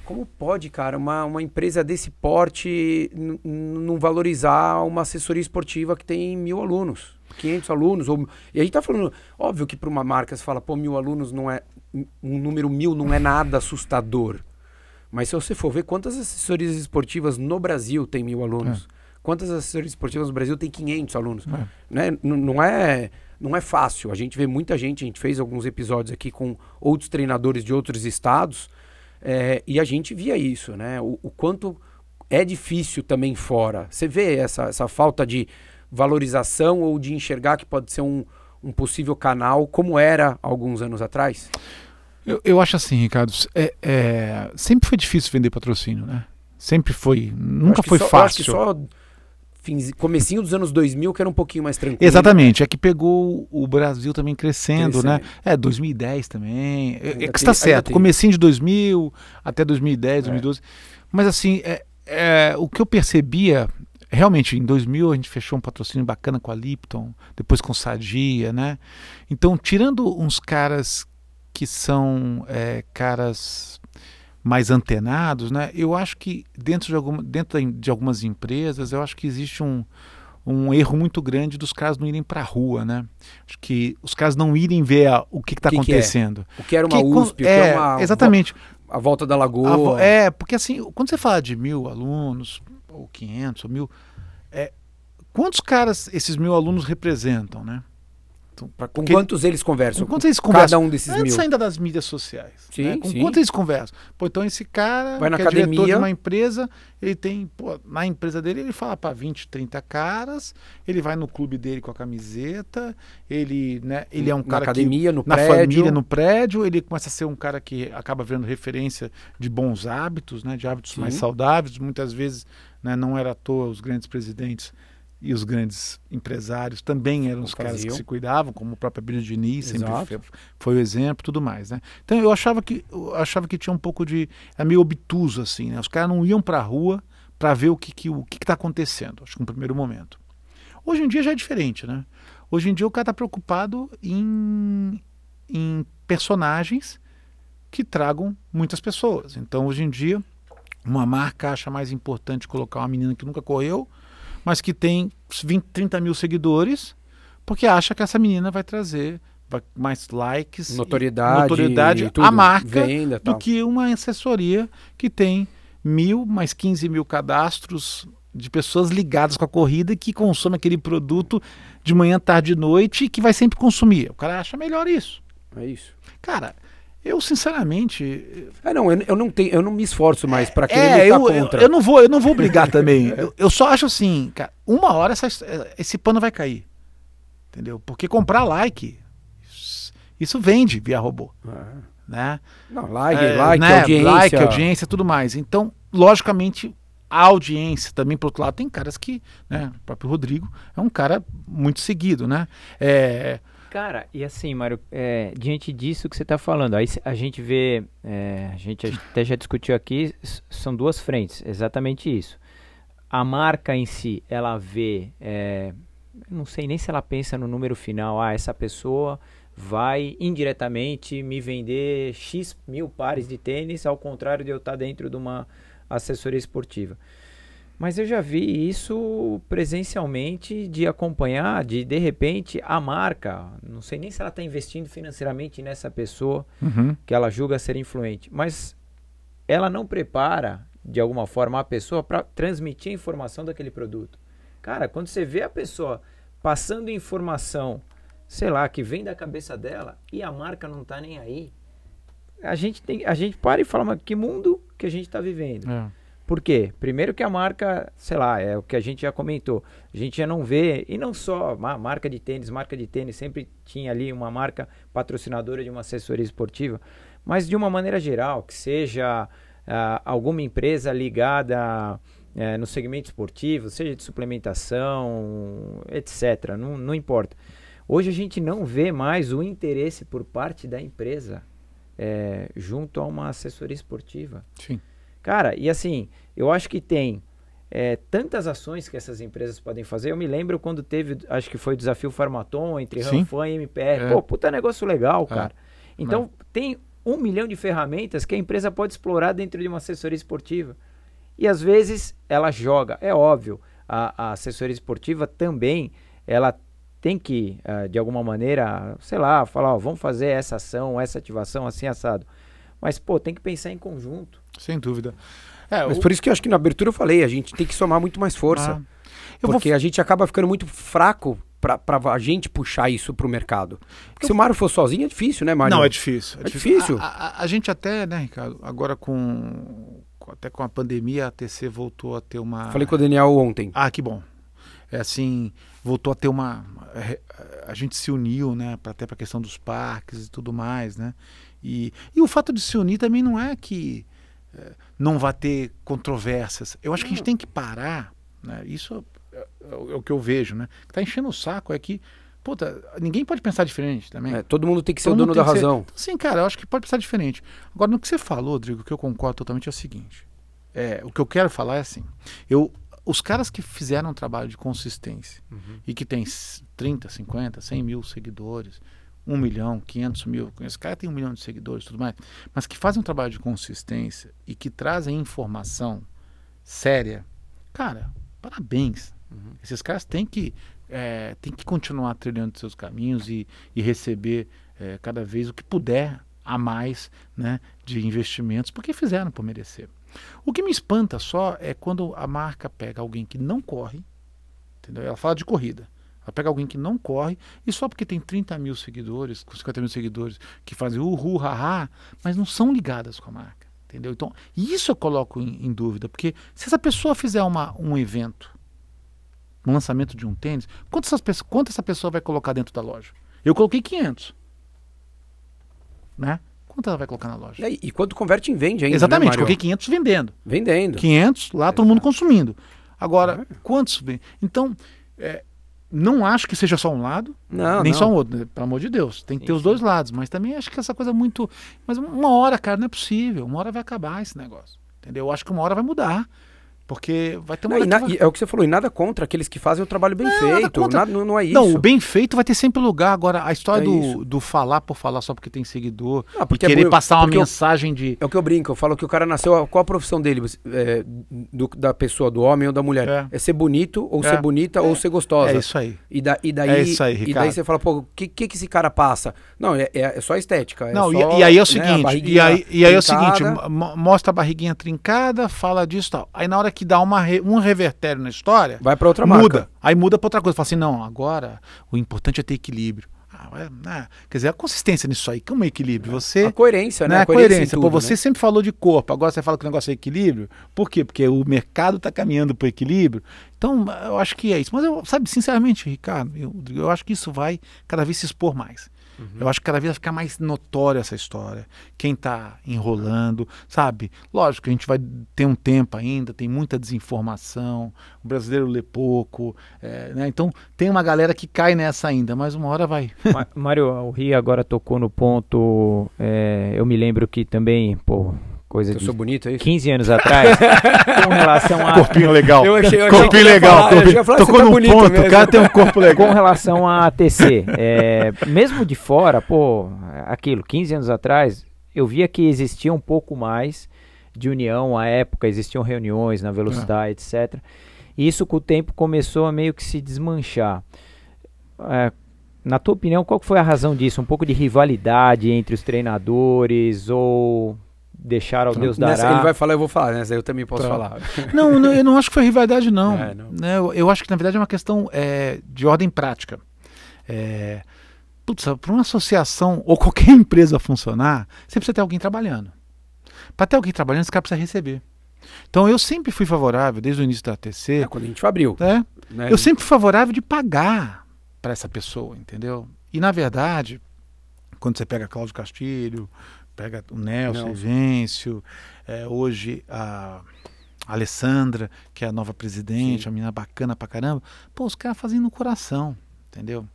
A: como pode, cara, uma, uma empresa desse porte não valorizar uma assessoria esportiva que tem mil alunos, 500 alunos? Ou, e a gente tá falando, óbvio que para uma marca você fala, pô, mil alunos não é, um número mil não é nada assustador. Mas se você for ver quantas assessorias esportivas no Brasil tem mil alunos, é. Quantas assessorias esportivas no Brasil tem 500 alunos? É. Né? não, é, não é fácil. A gente vê muita gente, a gente fez alguns episódios aqui com outros treinadores de outros estados é, e a gente via isso, né? O, o, quanto é difícil também fora. Você vê essa, essa falta de valorização ou de enxergar que pode ser um, um possível canal como era alguns anos atrás?
B: Eu, eu acho assim, Ricardo, é, é, sempre foi difícil vender patrocínio, né? Sempre foi. Nunca foi
A: só,
B: fácil.
A: acho que só fins, comecinho dos anos 2000 que era um pouquinho mais tranquilo.
B: Exatamente, é que pegou o Brasil também crescendo, crescendo. né? É, 2010 também. É, é que está certo, comecinho de 2000 até 2010, 2012. É. Mas assim, é, é, o que eu percebia, realmente, em 2000 a gente fechou um patrocínio bacana com a Lipton, depois com Sadia, né? Então, tirando uns caras que são é, caras mais antenados, né? Eu acho que dentro de, alguma, dentro de algumas empresas, eu acho que existe um, um erro muito grande dos caras não irem para a rua, né? Acho que os caras não irem ver a, o que está acontecendo.
A: Que é? O que era uma que, USP, é, o que é uma
B: exatamente
A: a volta da lagoa.
B: A, é porque assim, quando você fala de mil alunos ou quinhentos ou mil, é, quantos caras esses mil alunos representam, né?
A: Então, com quantos eles conversam?
B: Com quantos eles conversam?
A: Cada um desses
B: Antes
A: mil.
B: ainda das mídias sociais.
A: Sim, né?
B: Com
A: sim.
B: quantos eles conversam? Pô, então esse cara
A: Vai na
B: que
A: academia.
B: é diretor de uma empresa, ele tem, pô, na empresa dele ele fala para 20, 30 caras, ele vai no clube dele com a camiseta, ele, né, ele é um
A: na
B: cara
A: academia,
B: que,
A: no
B: na
A: prédio.
B: família, no prédio, ele começa a ser um cara que acaba virando referência de bons hábitos, né, de hábitos
A: Sim.
B: mais saudáveis, muitas vezes, né, não era à toa os grandes presidentes e os grandes empresários também eram os caras que se cuidavam, como o próprio Abílio Diniz sempre foi, foi, o exemplo, tudo mais, né? Então eu achava que eu achava que tinha um pouco de é meio obtuso assim, né? Os caras não iam para a rua para ver o que que o que está acontecendo, acho que no primeiro momento. Hoje em dia já é diferente, né? Hoje em dia o cara está preocupado em, em personagens que tragam muitas pessoas. Então hoje em dia uma marca acha mais importante colocar uma menina que nunca correu mas que tem 20, 30 mil seguidores, porque acha que essa menina vai trazer mais likes,
A: notoriedade,
B: notoriedade
A: tudo,
B: a marca
A: venda,
B: do que uma assessoria que tem mil mais 15 mil cadastros de pessoas ligadas com a corrida que consomem aquele produto de manhã, tarde e noite e que vai sempre consumir. O cara acha melhor isso.
A: É isso.
B: Cara, Eu, sinceramente.
A: É, não, eu, eu não tenho, eu não me esforço mais para querer
B: É, eu,
A: contra.
B: eu, eu não vou, eu não vou brigar também. Eu, eu só acho assim, cara, uma hora essa- esse pano vai cair. Entendeu? Porque comprar like, isso- isso vende via robô.
A: Ah,
B: Né?
A: Não, like,
B: É,
A: like,
B: né?
A: audiência.
B: Like, audiência, tudo mais. Então, logicamente, a audiência também, por outro lado, tem caras que, né? O próprio Rodrigo é um cara muito seguido, né? É,
C: Cara, e assim, Mário, é, diante disso que você está falando, aí a gente vê, é, a gente até já discutiu aqui, são duas frentes, exatamente isso. A marca em si, ela vê, é, não sei nem se ela pensa no número final, ah, essa pessoa vai indiretamente me vender X mil pares de tênis, ao contrário de eu estar dentro de uma assessoria esportiva. Mas eu já vi isso presencialmente de acompanhar, de de repente a marca, não sei nem se ela está investindo financeiramente nessa pessoa
B: uhum,
C: que ela julga ser influente, mas ela não prepara de alguma forma a pessoa para transmitir a informação daquele produto. Cara, quando você vê a pessoa passando informação, sei lá, que vem da cabeça dela e a marca não tá nem aí, a gente tem, a gente para e fala, mas que mundo que a gente está vivendo?
B: é.
C: Por quê? Primeiro que a marca, sei lá, é o que a gente já comentou. A gente já não vê, e não só ma- marca de tênis, marca de tênis sempre tinha ali uma marca patrocinadora de uma assessoria esportiva, mas de uma maneira geral, que seja ah, alguma empresa ligada eh, no segmento esportivo, seja de suplementação, etc. Não, não importa. Hoje a gente não vê mais o interesse por parte da empresa eh, junto a uma assessoria esportiva.
B: Sim.
C: Cara, e assim, eu acho que tem é, tantas ações que essas empresas podem fazer. Eu me lembro quando teve, acho que foi o desafio Farmaton entre. Ranfan e MPR.
B: É.
C: Pô, puta negócio legal,
B: É.
C: cara. Então, tem um milhão de ferramentas que a empresa pode explorar dentro de uma assessoria esportiva. E às vezes ela joga. É óbvio, a, a assessoria esportiva também, ela tem que, ah, de alguma maneira, sei lá, falar, ó, vamos fazer essa ação, essa ativação, assim, assado. Mas, pô, tem que pensar em conjunto.
B: Sem dúvida. É,
A: Mas
B: o-
A: por isso que eu acho que na abertura eu falei, a gente tem que somar muito mais força.
B: Ah, eu vou
A: porque a gente acaba ficando muito fraco pra, pra a gente puxar isso pro mercado. Porque se o Mário for sozinho é difícil, né, Mário?
B: Não, é difícil.
A: É difícil.
B: A, a- a gente até, né, Ricardo, agora com, com- até com a pandemia, a TC voltou a ter uma...
A: Falei com o Daniel ontem.
B: Ah, que bom. É assim, voltou a ter uma... A gente se uniu, né, até para a questão dos parques e tudo mais, né? E, e o fato de se unir também não é que eh, não vai ter controvérsias. Eu acho que a gente tem que parar, né? Isso é, é o é o que eu vejo, né? Que tá enchendo o saco é que, puta, ninguém pode pensar diferente também.
A: É, todo mundo tem que ser
B: Todo
A: o dono da razão.
B: Então, sim, cara, eu acho que pode pensar diferente. Agora, no que você falou, Rodrigo, que eu concordo totalmente é o seguinte. É, o que eu quero falar é assim. Eu, os caras que fizeram um trabalho de consistência e que tem s- 30, 50, 100 mil seguidores, 1 milhão, 500 mil, esse cara tem um milhão de seguidores e tudo mais, mas que fazem um trabalho de consistência e que trazem informação séria, cara, parabéns. Esses caras têm que, é, têm que continuar trilhando seus caminhos e, e receber é, cada vez o que puder a mais né, de investimentos, porque fizeram por merecer. O que me espanta só é quando a marca pega alguém que não corre, entendeu? Ela fala de corrida. Ela pega alguém que não corre e só porque tem 30 mil seguidores, com 50 mil seguidores, que fazem uhu, haha, mas não são ligadas com a marca. Entendeu? Então, isso eu coloco em, em dúvida, porque se essa pessoa fizer uma, um evento, um lançamento de um tênis, quanto, essas, quanto essa pessoa vai colocar dentro da loja? Eu coloquei 500. Né? Quanto ela vai colocar na loja?
A: E, e quanto converte em vende ainda,
B: Exatamente,
A: né,
B: coloquei 500 vendendo.
A: Vendendo.
B: 500 lá, todo mundo consumindo. Agora, quantos vem? Então, é, não acho que seja só um lado,
A: Não,
B: nem
A: não.
B: só um outro, né? pelo amor de Deus. Tem que ter
C: Sim,
B: os dois lados, mas também acho que essa coisa é muito. Mas uma hora, cara, não é possível. Uma hora vai acabar esse negócio. Entendeu? Eu acho que uma hora vai mudar. Porque vai ter uma
A: Não, e na-
B: vai-
A: e é o que você falou, e nada contra aqueles que fazem o trabalho bem
B: Não, nada
A: feito.
B: contra.
A: Nada- não, não é isso.
B: Não, o bem feito vai ter sempre lugar. Agora, a história
A: É
B: do,
A: isso.
B: do falar por falar só porque tem seguidor
A: Ah,
B: e
A: porque é
B: querer
A: bom-
B: passar uma
A: porque eu-
B: mensagem de.
A: É o que eu brinco, eu falo que o cara nasceu. Qual a profissão dele? é, do- da pessoa, do homem ou da mulher?
B: É.
A: É, ser bonito, ou
B: É.
A: ser bonita, ou ser gostosa.
B: É isso aí.
A: E, da, e daí,
B: É isso aí,
A: e
B: Ricardo.
A: daí você fala, pô, o que, que, que esse cara passa? Não, é, é, é só estética. é
B: Não, e,
A: só,
B: e aí é o
A: né, a
B: seguinte, e
A: barriguinha
B: aí, e aí é o seguinte, mostra a barriguinha trincada, fala disso e tal. Aí na hora que dá uma re- um revertério na história,
A: Vai pra outra
B: muda. Aí muda pra outra coisa. Fala assim, não, agora o importante é ter equilíbrio. Ah, Ah, né? Quer dizer, a consistência nisso aí, como é equilíbrio? Você,
A: a coerência, né?
B: né?
A: A coerência.
B: coerência.
A: tudo,
B: Pô, você
A: né?
B: sempre falou de corpo, agora você fala que o negócio é equilíbrio. Por quê? Porque o mercado está caminhando para o equilíbrio. Então, eu acho que é isso. Mas eu, sabe, sinceramente, Ricardo, eu, eu acho que isso vai cada vez se expor mais. Eu acho que cada vez vai ficar mais notória essa história. Quem está enrolando, sabe? Lógico a gente vai ter um tempo ainda, tem muita desinformação, o brasileiro lê pouco, é, né? Então tem uma galera que cai nessa ainda, mas uma hora vai.
C: Mário, o Ri agora tocou no ponto. é, eu me lembro que também, pô, coisa
A: Eu
C: de
A: sou bonito, é isso?
C: 15 anos atrás, com relação a.
B: Corpinho legal.
A: Eu achei- eu achei
B: corpinho legal.
A: falar-
B: corpinho-
A: falar, você
B: Tocou
A: tá
B: no
A: bonito
B: ponto,
A: mesmo.
B: o cara tem um corpo legal.
C: Com relação a ATC, é, mesmo de fora, pô, aquilo, 15 anos atrás, eu via que existia um pouco mais de união à época, existiam reuniões na velocidade, etc. E isso com o tempo começou a meio que se desmanchar. É, na tua opinião, qual foi a razão disso? Um pouco de rivalidade entre os treinadores ou deixar ao Deus
A: Nessa
C: dará?
A: ele vai falar, eu vou falar, nessa eu também posso
B: Tá.
A: falar.
B: Não, não, eu não acho que foi rivalidade, não.
A: É, não.
B: Né, Eu, eu acho que, na verdade, é uma questão é, de ordem prática. É, putz, para uma associação ou qualquer empresa funcionar, você precisa ter alguém trabalhando. Para ter alguém trabalhando, esse cara precisa receber. Então, eu sempre fui favorável, desde o início da ATC,
A: É quando a gente abriu.
B: né,
A: né?
B: eu sempre fui favorável de pagar para essa pessoa, entendeu? E, na verdade, quando você pega Cláudio Castilho, pega o Nelson,
A: Nelson.
B: Evêncio, é, hoje a Alessandra, que é a nova presidente,
A: Sim.
B: uma menina bacana pra caramba, pô, os caras fazem no coração, entendeu?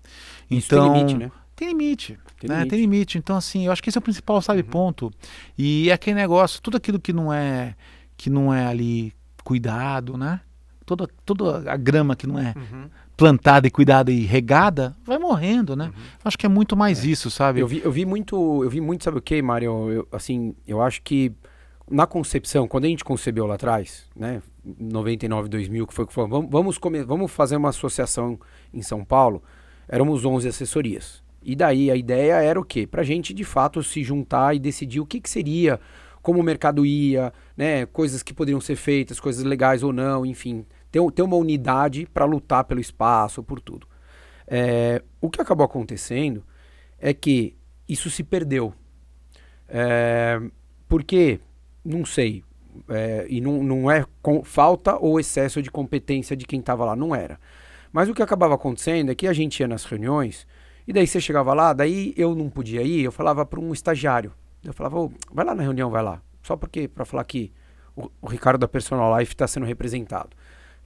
A: Isso
B: então,
A: tem limite, né?
B: tem limite.
A: Tem
B: né?
A: limite.
B: Tem limite. Então, assim, eu acho que esse é o principal, sabe,
A: Uhum.
B: ponto. E é aquele negócio, tudo aquilo que não é que não é ali cuidado, né? Toda, toda a grama que não é
A: Uhum.
B: Plantada e cuidada e regada, vai morrendo, né? Acho que é muito mais isso, sabe?
A: Eu vi, eu vi muito, eu vi muito, sabe o que, Mário? Eu, assim, eu acho que na concepção, quando a gente concebeu lá atrás, né, 99, 2000, que foi que falou, vamos, vamos, come- vamos fazer uma associação em São Paulo, éramos 11 assessorias. E daí a ideia era o quê? Pra gente, de fato, se juntar e decidir o que, que seria, como o mercado ia, né, coisas que poderiam ser feitas, coisas legais ou não, enfim, ter, ter uma unidade para lutar pelo espaço, por tudo. É, o que acabou acontecendo é que isso se perdeu. É, porque, não sei, é, e não, não é falta ou excesso de competência de quem estava lá, não era. Mas o que acabava acontecendo é que a gente ia nas reuniões, e daí você chegava lá, daí eu não podia ir, eu falava para um estagiário. Eu falava, "Ô, vai lá na reunião, vai lá. Só porque, para falar que o, o Ricardo da Personal Life está sendo representado.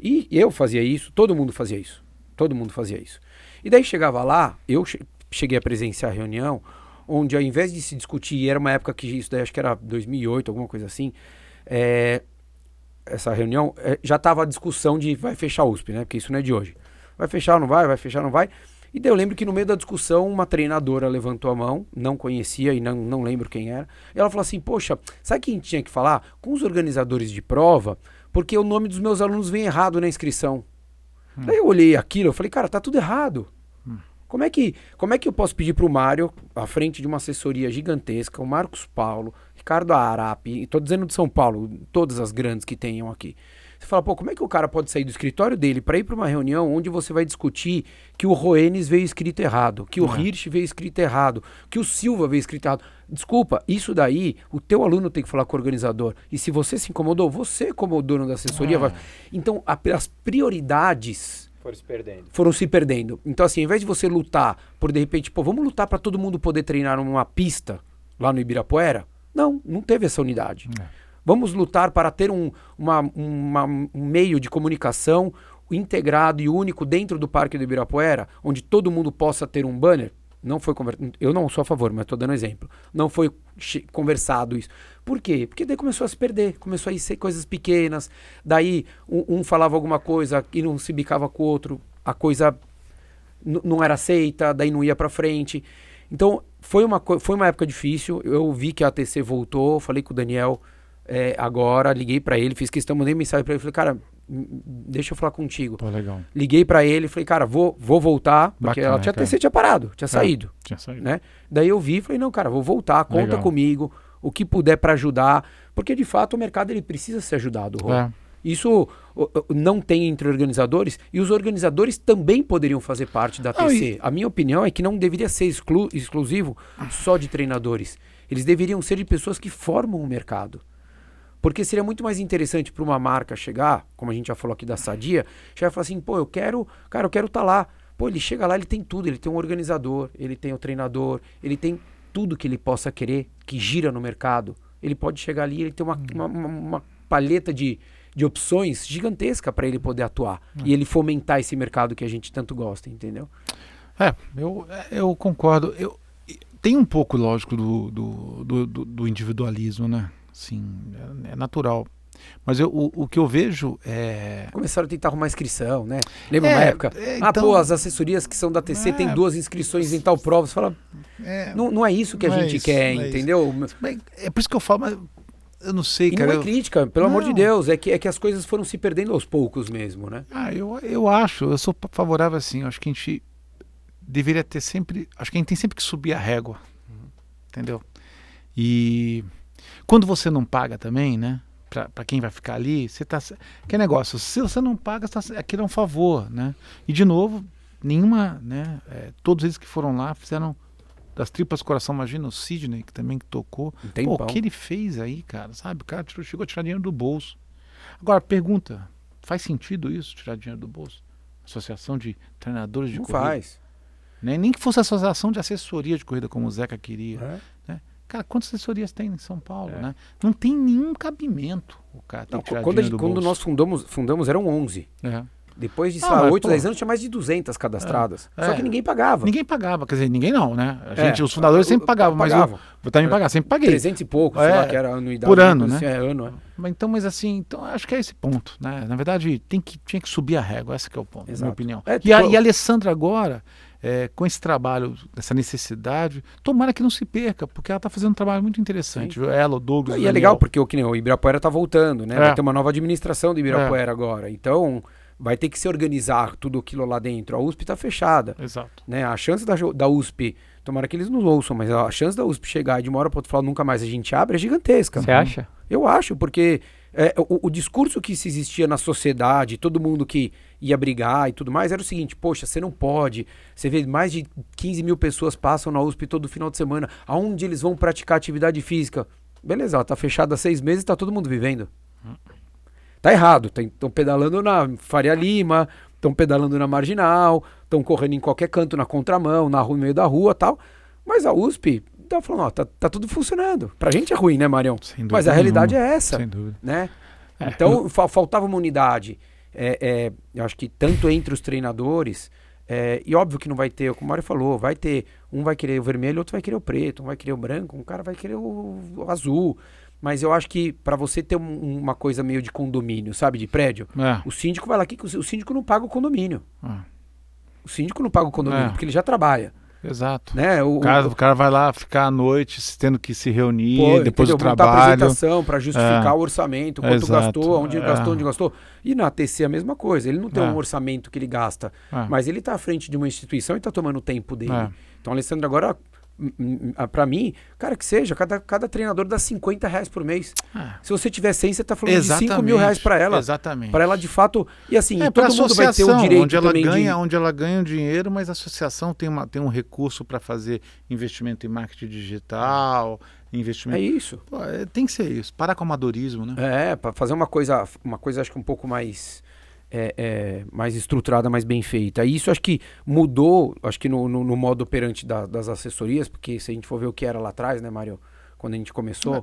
A: E eu fazia isso, todo mundo fazia isso. Todo mundo fazia isso. E daí chegava lá, eu che- cheguei a presenciar a reunião, onde ao invés de se discutir, era uma época que isso daí acho que era 2008, alguma coisa assim, é, essa reunião, é, já estava a discussão de vai fechar a USP, né? Porque isso não é de hoje. Vai fechar ou não vai? Vai fechar ou não vai? E daí eu lembro que no meio da discussão, uma treinadora levantou a mão, não conhecia e não, não lembro quem era. E ela falou assim: Poxa, sabe quem tinha que falar? Com os organizadores de prova, porque o nome dos meus alunos vem errado na inscrição. Daí eu olhei aquilo, eu falei, cara, tá tudo errado. Como é que, como é que eu posso pedir pro Mário, à frente de uma assessoria gigantesca, o Marcos Paulo, Ricardo Arapi, tô dizendo de São Paulo, todas as grandes que tenham aqui. Você fala, pô, como é que o cara pode sair do escritório dele para ir para uma reunião onde você vai discutir que o Roenes veio escrito errado, que o
B: É.
A: Hirsch veio escrito errado, que o Silva veio escrito errado. Desculpa, isso daí, o teu aluno tem que falar com o organizador. E se você se incomodou, você como dono da assessoria
B: É.
A: vai... Então, a- as prioridades
C: Foram se perdendo.
A: foram se perdendo. Então, assim, ao invés de você lutar por, de repente, pô, vamos lutar para todo mundo poder treinar numa pista lá no Ibirapuera, não, não teve essa unidade.
B: É.
A: Vamos lutar para ter um, uma- uma- um meio de comunicação integrado e único dentro do Parque do Ibirapuera, onde todo mundo possa ter um banner. Não foi conver... Eu não sou a favor, mas estou dando exemplo. Não foi conversado isso. Por quê? Porque daí começou a se perder, começou a ser coisas pequenas. Daí um, um falava alguma coisa e não se bicava com o outro, a coisa não era aceita, daí não ia para frente. Então foi uma, foi uma época difícil. Eu vi que a ATC voltou, falei com o Daniel é, agora, liguei para ele, fiz questão, mandei mensagem para ele, falei, cara, m- deixa eu falar contigo.
B: Pô, legal.
A: Liguei para ele, falei, cara, vou, vou voltar, porque
B: Bacana,
A: a tinha. TC tinha parado, tinha saído,
B: Tinha saído.
A: né? Daí eu vi, falei, não, cara, vou voltar, conta
B: Legal.
A: comigo, o que puder para ajudar, porque de fato o mercado ele precisa ser ajudado, Rô.
B: É.
A: Isso não tem entre organizadores e os organizadores também poderiam fazer parte da TC. A minha opinião é que não deveria ser exclu exclusivo só de treinadores. Eles deveriam ser de pessoas que formam o mercado. Porque seria muito mais interessante para uma marca chegar, como a gente já falou aqui da Sadia, chegar e falar assim, pô, eu quero, cara, eu quero estar tá lá. Pô, ele chega lá, ele tem tudo, ele tem um organizador, ele tem o treinador, ele tem tudo que ele possa querer, que gira no mercado. Ele pode chegar ali, ele tem uma, uma, uma paleta de, de opções gigantesca para ele poder atuar é. e ele fomentar esse mercado que a gente tanto gosta, entendeu?
B: É, eu, eu concordo. Eu, tem um pouco, lógico, do, do, do, do individualismo, né? Sim, é, é natural. Mas eu, o, o que eu vejo é.
A: Começaram a tentar arrumar inscrição, né? Lembra é, uma época? É, então, ah, pô, as assessorias que são da TC é, tem duas inscrições em tal prova. Você fala. É, não, não é isso que a gente isso, quer, entendeu?
B: É por isso que eu falo, mas eu não sei,
A: e
B: cara.
A: Não é crítica, pelo não. amor de Deus. É que, é que as coisas foram se perdendo aos poucos mesmo, né?
B: Ah, eu, eu acho, eu sou favorável assim. Acho que a gente deveria ter sempre. Acho que a gente tem sempre que subir a régua. Entendeu? E quando você não paga também, né? Para quem vai ficar ali, você tá. Que negócio, se você não paga, tá, aquilo é um favor, né? E de novo, nenhuma, né? É, todos eles que foram lá fizeram das tripas coração, imagina o Sidney, que também que tocou. Pô, o que ele fez aí, cara, sabe? O cara tirou, chegou a tirar dinheiro do bolso. Agora, pergunta, faz sentido isso, tirar dinheiro do bolso? Associação de treinadores de
A: Não
B: corrida?
A: faz.
B: Né? Nem que fosse associação de assessoria de corrida, como o Zeca queria. É. Cara, quantas assessorias tem em São Paulo, é. né? Não tem nenhum cabimento o cara Não,
A: quando, gente, quando nós fundamos, fundamos eram 11. É. Depois de, sei lá, 8, 10 anos tinha mais de 200 cadastradas. É, Só que é. ninguém pagava.
B: Ninguém pagava, quer dizer, ninguém não, né? A gente, é, os fundadores sempre pagavam, mas pagava. eu, também pagava, sempre paguei.
A: 300 e pouco, sei lá, que era anuidade.
B: Por ano, né?
A: Assim, é, ano,
B: é. Então, mas assim, então, acho que é esse ponto, né? Na verdade, tem que, tinha que subir a régua, esse é o ponto, Exato. na minha opinião. É, e, a, tipo, e a Alessandra agora, é, com esse trabalho, essa necessidade, tomara que não se perca, porque ela está fazendo um trabalho muito interessante. Sim. Ela, o Douglas.
A: E é legal, porque o, que nem, o Ibirapuera está voltando, né? É. Vai ter uma nova administração do Ibirapuera é. agora. Então, vai ter que se organizar tudo aquilo lá dentro. A USP está fechada.
B: Exato.
A: Né? A chance da, da USP, tomara que eles nos ouçam, mas a chance da USP chegar e de uma hora para outra falar nunca mais a gente abre é gigantesca.
C: Você acha?
A: Eu acho, porque é, o, o, discurso que se existia na sociedade, todo mundo que ia brigar e tudo mais, era o seguinte: poxa, você não pode. Você vê mais de 15 mil pessoas passam na USP todo final de semana. Aonde eles vão praticar atividade física? Beleza, tá fechada há seis meses tá todo mundo vivendo. Tá errado. Estão pedalando na Faria Lima, estão pedalando na Marginal, estão correndo em qualquer canto na contramão, na rua, no meio da rua tal. Mas a USP tá falando, ó, tá, tá tudo funcionando. Pra gente é ruim, né, Marião? Mas a realidade nenhuma. é essa. Sem dúvida. Né? É, então, eu... fa faltava uma unidade. É, é, eu acho que tanto entre os treinadores, é, e óbvio que não vai ter, como o Mário falou, vai ter, um vai querer o vermelho, outro vai querer o preto, um vai querer o branco, um cara vai querer o, o azul. Mas eu acho que para você ter um, uma coisa meio de condomínio, sabe, de prédio, é. o síndico vai lá aqui, o síndico não paga o condomínio. É. O síndico não paga o condomínio, é. porque ele já trabalha.
B: Exato.
A: Né?
B: O, o, cara, o, cara, vai lá ficar à noite tendo que se reunir pô, depois entendeu? do trabalho.
A: apresentação para justificar é. o orçamento, quanto Exato. gastou, onde é. gastou, onde gastou. E na TC a mesma coisa. Ele não tem é. um orçamento que ele gasta, é. mas ele está à frente de uma instituição e está tomando o tempo dele. É. Então, Alessandro agora para mim, cara, que seja, cada, cada treinador dá 50 reais por mês. Ah. Se você tiver 100, você tá falando Exatamente. de 5 mil reais para ela.
B: Exatamente.
A: Para ela, de fato. E assim,
B: é, todo mundo vai ter o direito onde ela ganha, de... Onde ela ganha o dinheiro, mas a associação tem, uma, tem um recurso para fazer investimento em marketing digital, investimento.
A: É isso.
B: Pô, é, tem que ser isso. Parar com o amadorismo, né?
A: É, para fazer uma coisa, uma coisa acho que um pouco mais é, é, mais estruturada, mais bem feita. E isso acho que mudou, acho que no, no, no modo operante da, das assessorias, porque se a gente for ver o que era lá atrás, né, Mário? Quando a gente começou, é.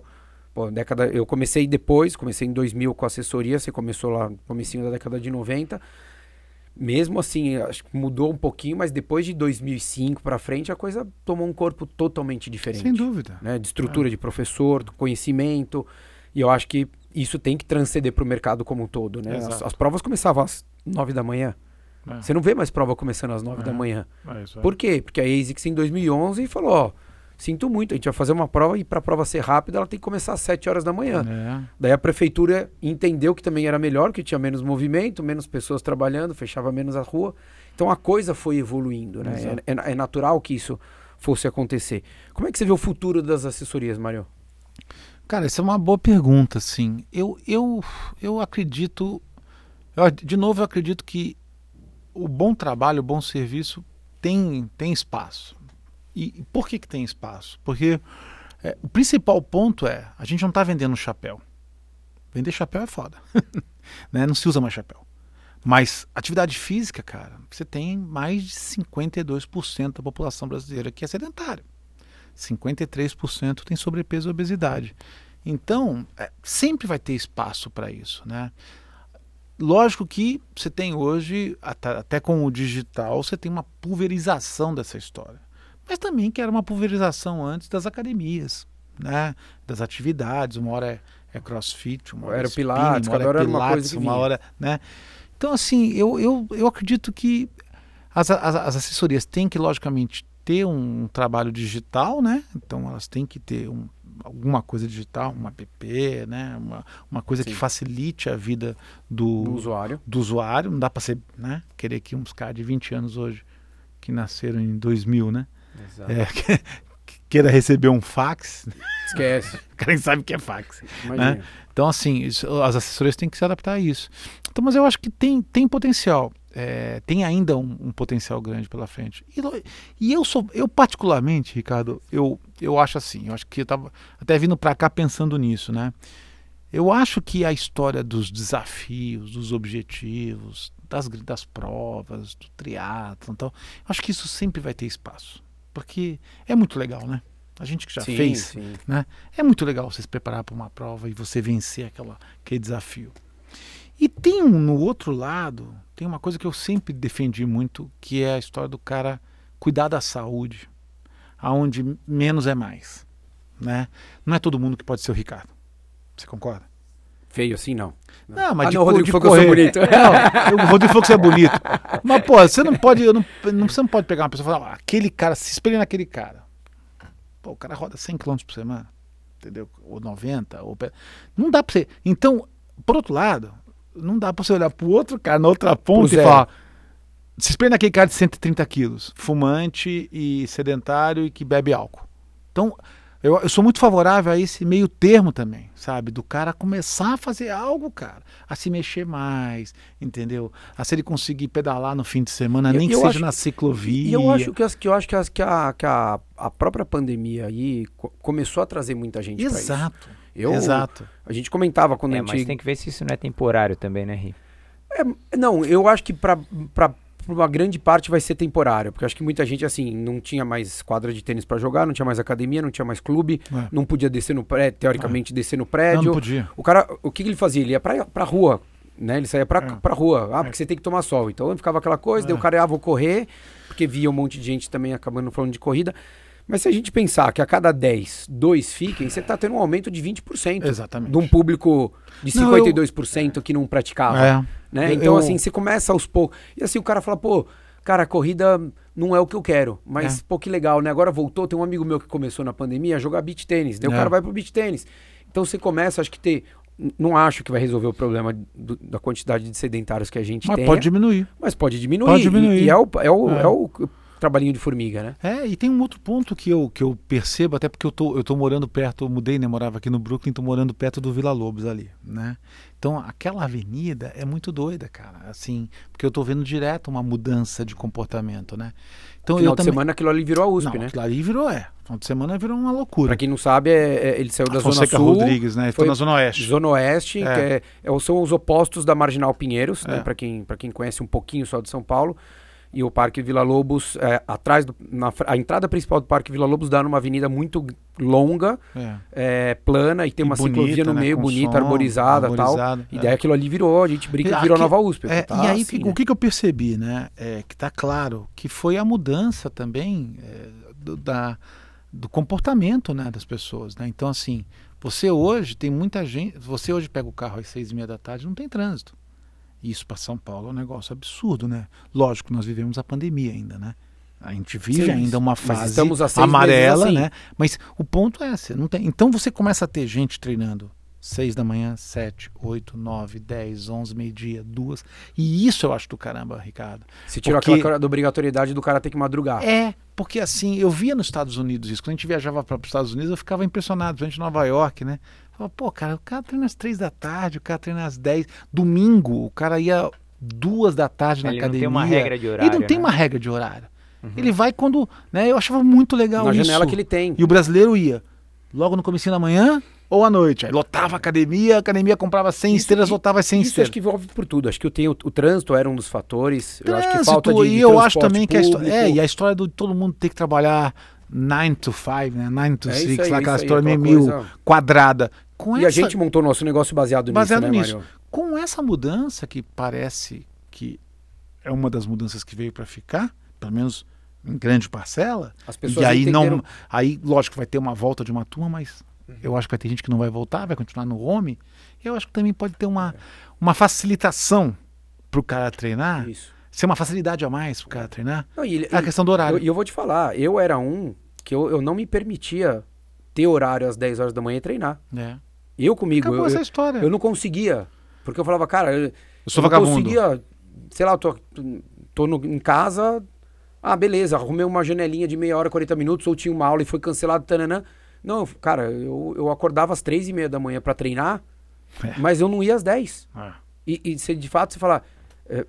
A: pô, década, eu comecei depois, comecei em 2000 com assessoria, você começou lá no comecinho da década de 90. Mesmo assim, acho que mudou um pouquinho, mas depois de 2005 para frente a coisa tomou um corpo totalmente diferente.
B: Sem dúvida.
A: Né? De estrutura é. de professor, do conhecimento. E eu acho que isso tem que transcender para o mercado como um todo, né? As, as, provas começavam às nove da manhã. É. Você não vê mais prova começando às nove é. da manhã. É Por quê? Porque a ASICS em 2011 falou, ó, sinto muito, a gente vai fazer uma prova e para a prova ser rápida ela tem que começar às sete horas da manhã. É. Daí a prefeitura entendeu que também era melhor, que tinha menos movimento, menos pessoas trabalhando, fechava menos a rua. Então a coisa foi evoluindo, né? É, é, é natural que isso fosse acontecer. Como é que você vê o futuro das assessorias, Mário?
B: Cara, essa é uma boa pergunta, sim. Eu, eu, eu acredito, eu, de novo, eu acredito que o bom trabalho, o bom serviço tem, tem espaço. E, por que, que tem espaço? Porque é, o principal ponto é, a gente não está vendendo chapéu. Vender chapéu é foda. né? Não se usa mais chapéu. Mas atividade física, cara, você tem mais de 52% da população brasileira que é sedentária. 53% tem sobrepeso e obesidade. Então, é, sempre vai ter espaço para isso, né? Lógico que você tem hoje, até, até, com o digital, você tem uma pulverização dessa história. Mas também que era uma pulverização antes das academias, né? das atividades. Uma hora é, é crossfit, uma hora
A: era
B: é spinning,
A: pilates,
B: uma hora é
A: uma
B: pilates, uma
A: vinha.
B: hora... Né? Então, assim, eu, eu, eu acredito que as, as, as assessorias têm que, logicamente, ter um trabalho digital, né? Então elas têm que ter um, alguma coisa digital, um app, né? Uma, uma coisa
A: Sim.
B: que facilite a vida do,
A: do usuário.
B: do usuário. Não dá para ser, né? Querer que uns caras de 20 anos hoje, que nasceram em 2000, né?
A: Exato.
B: É, que- que queira receber um fax,
A: Esquece.
B: o cara nem sabe o que é fax.
A: Imagina.
B: Então, assim, isso- as assessorias têm que se adaptar a isso. Então, mas eu acho que tem, tem potencial. É, tem ainda um, um potencial grande pela frente. E, e eu sou, eu particularmente, Ricardo, eu, eu acho assim, eu acho que eu estava até vindo para cá pensando nisso, né? Eu acho que a história dos desafios, dos objetivos, das, das provas, do então, acho que isso sempre vai ter espaço. Porque é muito legal, né? A gente que já
A: sim,
B: fez,
A: sim.
B: é muito legal você se preparar para uma prova e você vencer aquela, aquele desafio. E tem um, no outro lado, tem uma coisa que eu sempre defendi muito, que é a história do cara cuidar da saúde, aonde menos é mais. Né? Não é todo mundo que pode ser o Ricardo. Você concorda?
A: Feio assim, não.
B: Não, mas
A: Ah,
B: de,
A: não, o Rodrigo
B: de
A: falou que eu sou bonito.
B: Não, o Rodrigo falou que você é bonito. Mas, pô, você não pode. eu Não, não, você não pode pegar uma pessoa e falar, "Ah, aquele cara, se espelha naquele cara. Pô, o cara roda 100 km por semana. Entendeu? Ou 90. Ou... Não dá pra você. Então, por outro lado, não dá pra você olhar pro outro cara na outra ponta e
A: zero.
B: falar. Se espelha naquele cara de 130 quilos, fumante e sedentário e que bebe álcool. Então, eu, eu sou muito favorável a esse meio termo também, sabe? Do cara começar a fazer algo, cara. A se mexer mais, entendeu? A se ele conseguir pedalar no fim de semana,
A: Eu-
B: nem que seja na ciclovia.
A: E eu acho que, as- que eu acho que, as- que a, que a, a própria pandemia aí co- começou a trazer muita gente pra isso.
B: Exato.
A: Eu,
B: Exato.
A: A gente comentava quando
C: É,
A: a gente.
C: mas tem que ver se isso não é temporário também, né, Ri?
A: É, não, eu acho que pra, pra, pra uma grande parte vai ser temporário, porque eu acho que muita gente, assim, não tinha mais quadra de tênis pra jogar, não tinha mais academia, não tinha mais clube,
B: É.
A: não podia descer no prédio, teoricamente descer no
B: Não,
A: prédio.
B: não podia.
A: O cara, o que, que ele fazia? Ele ia pra, pra rua, né? Ele saía pra,
B: É.
A: pra rua. Ah, porque você tem que tomar sol. Então ficava aquela coisa,
B: É.
A: daí o cara, ah, vou correr, porque via um monte de gente também acabando falando de corrida. Mas se a gente pensar que a cada 10, dois fiquem, você tá tendo um aumento de 20%
B: Exatamente.
A: de um público de
B: Não,
A: 52% que não praticava.
B: É.
A: Né?
B: Eu-
A: Então,
B: eu-
A: assim, você começa aos poucos. E assim, o cara fala, pô, cara, a corrida não é o que eu quero. Mas,
B: É.
A: pô, que legal, né? Agora voltou, tem um amigo meu que começou na pandemia a jogar beach tênis. Daí o
B: É.
A: cara vai pro beach tênis. Então você começa, acho que ter. Não acho que vai resolver o problema do- da quantidade de sedentários que a gente
B: Mas
A: tem.
B: pode diminuir.
A: Mas pode diminuir.
B: Pode
A: E-
B: diminuir.
A: E, é, o, é, o,
B: É.
A: é o trabalhinho de formiga, né?
B: É, e tem um outro ponto que eu, que eu percebo, até porque eu tô, eu tô morando perto, eu mudei, né? Morava aqui no Brooklyn, tô morando perto do Vila Lobos ali, né? Então aquela avenida é muito doida, cara. Assim, porque eu tô vendo direto uma mudança de comportamento, né? Então
A: Final
B: eu
A: de
B: também.
A: semana aquilo ali virou a USP,
B: não,
A: né?
B: aquilo ali virou, é. Final de semana virou uma loucura.
A: Pra quem não sabe, é- é- ele saiu da Zona
B: Fonseca
A: Sul.
B: Rodrigues, né? Foi
A: foi-
B: na Zona Oeste.
A: Zona Oeste,
B: É.
A: que é- é- são os opostos da Marginal Pinheiros, né?
B: É.
A: Para quem, pra quem conhece um pouquinho só de São Paulo. E o Parque Vila Lobos, é, atrás do, na, a entrada principal do Parque Vila Lobos dá numa avenida muito longa,
B: É.
A: é, plana, e tem
B: E
A: uma
B: bonita,
A: ciclovia no
B: né?
A: meio, bonita,
B: som,
A: arborizada e tal.
B: arborizada,
A: E
B: é.
A: daí aquilo ali virou, a gente brinca
B: E
A: virou
B: aqui-
A: Nova USP.
B: É,
A: tá
B: e aí,
A: assim,
B: o
A: né?
B: que, eu percebi, né? É, que tá claro que foi a mudança também é, do, da, do comportamento né, das pessoas, né? Então, assim, você hoje tem muita gente. Você hoje pega o carro às seis e meia da tarde, não tem trânsito. Isso para São Paulo é um negócio absurdo, né? Lógico, nós vivemos a pandemia ainda, né? A gente vive
A: Sim,
B: ainda uma fase amarela,
A: assim.
B: né? Mas o ponto é esse, não tem. Então você começa a ter gente treinando seis da manhã, sete, oito, nove, dez, onze, meio-dia, duas. E isso eu acho do caramba, Ricardo.
A: Se tirou
B: porque-
A: aquela da obrigatoriedade do cara ter que madrugar.
B: É, Porque assim, eu via nos Estados Unidos isso. Quando a gente viajava para os Estados Unidos, eu ficava impressionado, gente em Nova York, né? Falava, pô, cara, o cara treina às três da tarde, o cara treina às dez. Domingo, o cara ia duas da tarde na
C: Ele
B: academia.
C: não tem uma regra de horário.
B: Ele não tem
C: né?
B: uma regra de horário. Ele vai quando. Né, eu achava muito legal
A: Na
B: isso.
A: janela que ele tem.
B: E o brasileiro ia logo no começo da manhã ou à noite. Aí lotava a academia, a academia comprava 100
A: Isso-
B: esteiras, lotava 100
A: Isso
B: esteiras.
A: acho que envolve por tudo. Acho que o, tem, o, o trânsito era um dos fatores. eu acho que
B: Trânsito,
A: falta de, de
B: e eu acho também que a história. É, e a história do todo mundo ter que trabalhar 9 to 5, né? 9 to
A: É
B: 6,
A: isso aí,
B: lá, aquela história meio,
A: coisa-
B: quadrada. Com
A: E a
B: essa,
A: gente montou nosso negócio baseado,
B: baseado
A: nisso, né,
B: nisso.
A: Mário?
B: Com essa mudança que parece que é uma das mudanças que veio para ficar, pelo menos em grande parcela,
A: As pessoas
B: e aí
A: entenderam-
B: não, aí lógico vai ter uma volta de uma turma, mas
A: Uhum.
B: eu acho que vai ter gente que não vai voltar, vai continuar no home. Eu acho que também pode ter uma, uma facilitação para o cara treinar,
A: Isso.
B: Ser uma facilidade a mais para o cara treinar.
A: Não, e
B: É a questão do horário.
A: E eu, eu vou te falar, eu era um que eu, eu não me permitia ter horário às 10 horas da manhã e treinar.
B: É.
A: Eu comigo,
B: Acabou
A: eu,
B: essa história.
A: eu não conseguia. Porque eu falava, cara, eu,
B: sou
A: não
B: vagabundo.
A: conseguia, sei lá, eu tô, tô no- em casa, ah, beleza, arrumei uma janelinha de meia hora, 40 minutos, ou tinha uma aula e foi cancelado, tananã. Não, cara, eu, eu acordava às três e meia da manhã pra treinar,
B: É.
A: mas eu não ia às 10.
B: É.
A: E, e se de fato você falar, é,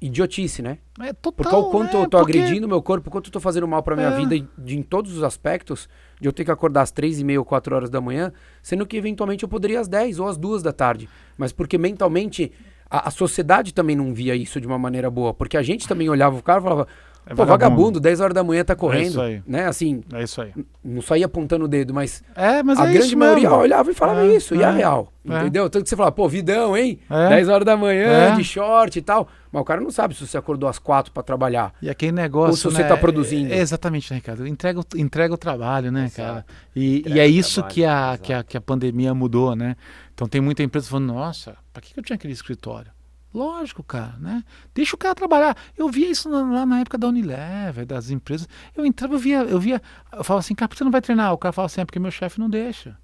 A: idiotice, né?
B: É total,
A: Porque o quanto
B: né?
A: eu tô
B: Porque-
A: agredindo meu corpo, o quanto eu tô fazendo mal pra minha
B: É.
A: vida de, em todos os aspectos, de eu ter que acordar às três e meia ou quatro horas da manhã, sendo que eventualmente eu poderia às 10 ou às duas da tarde. Mas porque mentalmente a, a sociedade também não via isso de uma maneira boa. Porque a gente também olhava o cara e falava,
B: É
A: pô, vagabundo, 10 horas da manhã tá
B: isso
A: correndo.
B: aí.
A: né? Assim,
B: É isso aí.
A: não saía apontando o dedo, mas,
B: É, mas
A: a
B: é
A: grande
B: isso
A: maioria
B: mesmo.
A: olhava e falava
B: É,
A: isso, e a
B: é,
A: real.
B: é.
A: Entendeu? Tanto que você fala, pô, vidão, hein?
B: É.
A: 10 horas da manhã,
B: É.
A: de short e tal. Mas o cara não sabe se você acordou às 4 pra trabalhar.
B: E aquele negócio.
A: Ou se você
B: né,
A: tá produzindo.
B: é- exatamente, né, Ricardo? Entrega, o- entrega o trabalho, né,
C: Exato.
B: cara? E, e é isso
C: trabalho,
B: que, a, que, a, que a pandemia mudou, né? Então tem muita empresa falando, nossa, que que eu tinha aquele escritório? Lógico, cara, né? Deixa o cara trabalhar. Eu via isso lá na época da Unilever, das empresas. Eu entrava, eu via, eu via, eu falava assim, cara, por que você não vai treinar? O cara falava assim, é porque meu chefe não deixa.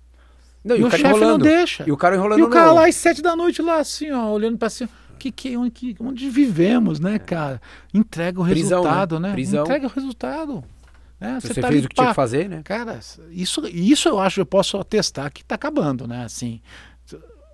A: Não, cara
B: chefe não deixa.
A: E o cara enrolando
B: E o cara
A: no-
B: lá às sete da noite, lá assim, ó, olhando pra cima. Que, que, onde, que, onde vivemos, né, cara? Entrega o
A: Prisão, né?
B: resultado, né?
A: Prisão.
B: Entrega o resultado. Né?
A: Você,
B: tá
A: fez o que tinha
B: pá.
A: que fazer, né?
B: Cara, isso, isso eu acho, eu posso atestar que tá acabando, né? Assim,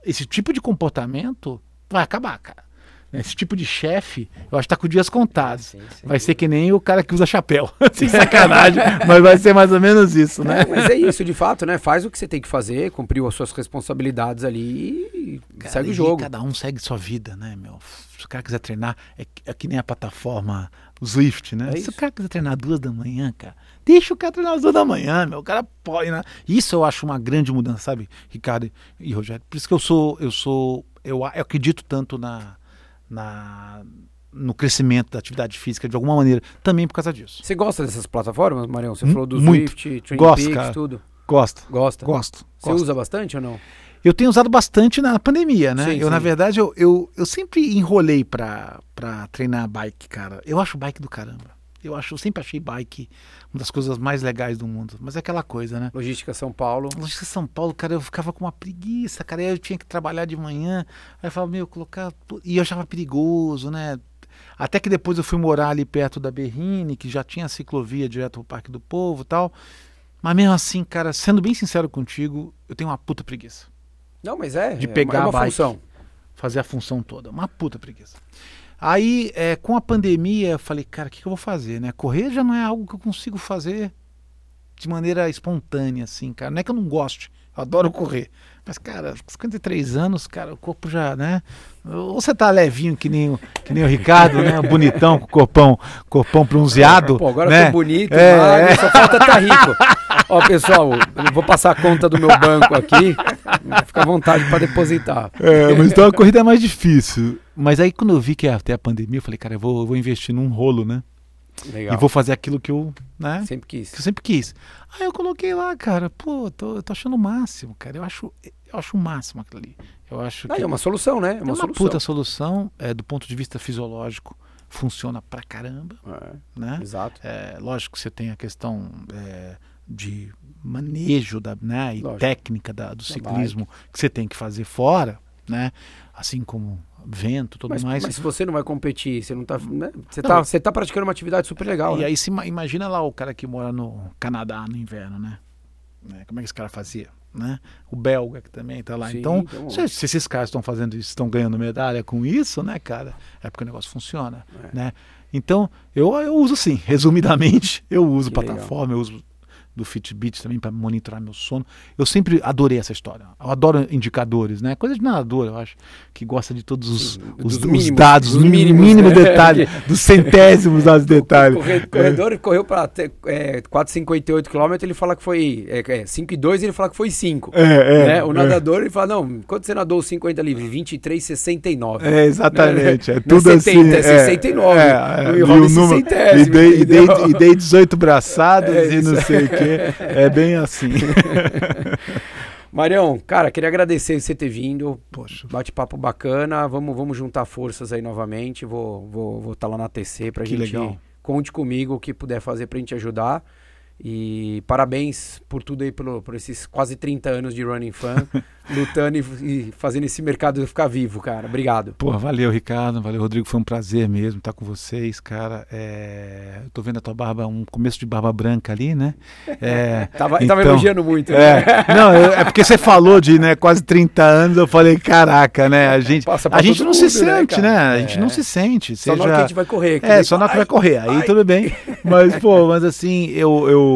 B: esse tipo de comportamento vai acabar, cara. Esse tipo de chefe, eu acho que tá com dias contados.
C: Sim, sim.
B: Vai ser que nem o cara que usa chapéu. Sem sacanagem, mas vai ser mais ou menos isso, né?
A: É, mas é isso, de fato, né? Faz o que você tem que fazer, cumpriu as suas responsabilidades ali e
B: Cara,
A: segue o jogo.
B: Cada um segue sua vida, né, meu? Se o cara quiser treinar, é, que- é que nem a plataforma Swift, né?
A: É
B: Se
A: isso.
B: o cara quiser treinar duas da manhã, cara, deixa o cara treinar às duas da manhã, meu. O cara pode, né? Isso eu acho uma grande mudança, sabe, Ricardo e Rogério? Por isso que eu sou, eu sou, eu, eu acredito tanto na, na, no crescimento da atividade física de alguma maneira, também por causa disso.
A: Você gosta dessas plataformas, Marião? Você
B: Mu-
A: falou do
B: muito.
A: Swift, Training
B: Gosto,
A: Peaks,
B: cara.
A: tudo.
B: Gosto,
A: Gosta?
B: gosto.
A: Você
B: gosto.
A: usa bastante ou não?
B: Eu tenho usado bastante na pandemia, né?
A: Sim,
B: eu, na
A: sim.
B: verdade, eu, eu, eu sempre enrolei pra treinar bike, cara. Eu acho bike do caramba. Eu acho, eu sempre achei bike uma das coisas mais legais do mundo. Mas é aquela coisa, né?
A: Logística São Paulo.
B: Logística São Paulo, cara, eu ficava com uma preguiça, cara. Aí eu tinha que trabalhar de manhã. Aí eu falava, meu, colocar. E eu achava perigoso, né? Até que depois eu fui morar ali perto da Berrine, que já tinha ciclovia direto pro Parque do Povo e tal. Mas mesmo assim, cara, sendo bem sincero contigo, eu tenho uma puta preguiça
A: Não, mas é.
B: De
A: é
B: pegar
A: uma, é uma
B: a bike.
A: função.
B: fazer a função toda. Uma puta preguiça. Aí, é, com a pandemia, eu falei, cara, o que, que eu vou fazer, né? Correr já não é algo que eu consigo fazer de maneira espontânea, assim, cara. Não é que eu não goste, eu adoro correr. Mas, cara, com 53 anos, cara, o corpo já, né? Ou você tá levinho que nem o, que nem o Ricardo, né? Bonitão, com o corpão, corpão bronzeado.
A: Pô, agora
B: né?
A: eu tô bonito,
B: É,
A: magro,
B: é.
A: só falta tá rico. Ó, pessoal, eu vou passar a conta do meu banco aqui. Fica à vontade pra depositar.
B: É, mas então a corrida é mais difícil. Mas aí quando eu vi que ia ter a pandemia, eu falei, cara, eu vou, eu vou investir num rolo, né?
A: Legal.
B: E vou fazer aquilo que eu, né?
A: Sempre quis.
B: que eu sempre quis. Aí eu coloquei lá, cara, pô, tô, eu tô achando o máximo, cara. Eu acho, eu acho o máximo aquilo ali. Eu acho que
A: Ah, é uma solução, né? É
B: é
A: uma,
B: uma,
A: solução.
B: puta solução, é, do ponto de vista fisiológico, funciona pra caramba,
A: É,
B: né?
A: exato.
B: É, lógico que você tem a questão é, de manejo da, né, e
A: Lógico.
B: técnica da- do ciclismo que você tem que fazer fora, né? Assim como vento, tudo
A: Mas,
B: mais.
A: mas se você não vai competir, você não tá. Né? Você, tá você tá praticando uma atividade super legal.
B: e
A: né?
B: aí se ima- imagina lá o cara que mora no Canadá no inverno, né? Né? Como é que esse cara fazia? Né? O belga que também tá lá.
A: Sim,
B: então,
A: então-
B: se, se esses caras estão fazendo isso, estão ganhando medalha com isso, né, cara? É porque o negócio funciona,
A: É.
B: né? Então, eu, eu uso sim, resumidamente, eu uso
A: Que
B: plataforma, eu uso do Fitbit também para monitorar meu sono. Eu sempre adorei essa história. Eu adoro indicadores, né? Coisa de nadador, eu acho, que gosta de todos os, os, os
A: mínimos,
B: dados,
A: dos
B: os
A: mínimos,
B: mínimos
A: né?
B: detalhes, dos centésimos dos detalhes.
A: Corre- corredor correu para é, 4,58 km, ele fala que foi é, é, 5,2 ele fala que foi 5.
B: É, é,
A: né? O
B: é.
A: nadador ele fala, não, quanto você nadou os 50 livres? 23,69.
B: É, exatamente. É
A: Não é
B: tudo
A: 70,
B: assim.
A: é 69.
B: É, é, e o número-
A: centésimo,
B: e, dei, e, dei, e dei 18 braçadas
A: É
B: e não
A: isso.
B: sei o quê. É bem assim.
A: Marião, cara, queria agradecer você ter vindo.
B: Poxa.
A: Bate-papo bacana. Vamos, vamos juntar forças aí novamente. Vou estar vou, vou tá lá na TC pra
B: Que
A: gente.
B: legal.
A: Conte comigo o que puder fazer pra gente ajudar. E parabéns por tudo aí, pelo, por esses quase 30 anos de Running Fan, lutando e, e fazendo esse mercado ficar vivo, cara. Obrigado.
B: Pô, valeu, Ricardo. Valeu, Rodrigo. Foi um prazer mesmo estar com vocês, cara. É, Eu tô vendo a tua barba, um começo de barba branca ali, né? É,
A: Tava,
B: Então,
A: tava elogiando muito. né?
B: É, não, eu- é porque você falou de né, quase 30 anos, eu falei, caraca, né? A gente, a gente não se
A: mundo, né,
B: sente,
A: cara?
B: né? A gente
A: É.
B: não se sente.
A: Só na hora
B: seja-
A: que a gente vai correr.
B: É, só na hora que
A: vai-
B: correr, aí
A: vai.
B: tudo bem. Mas, pô, mas assim, eu, eu,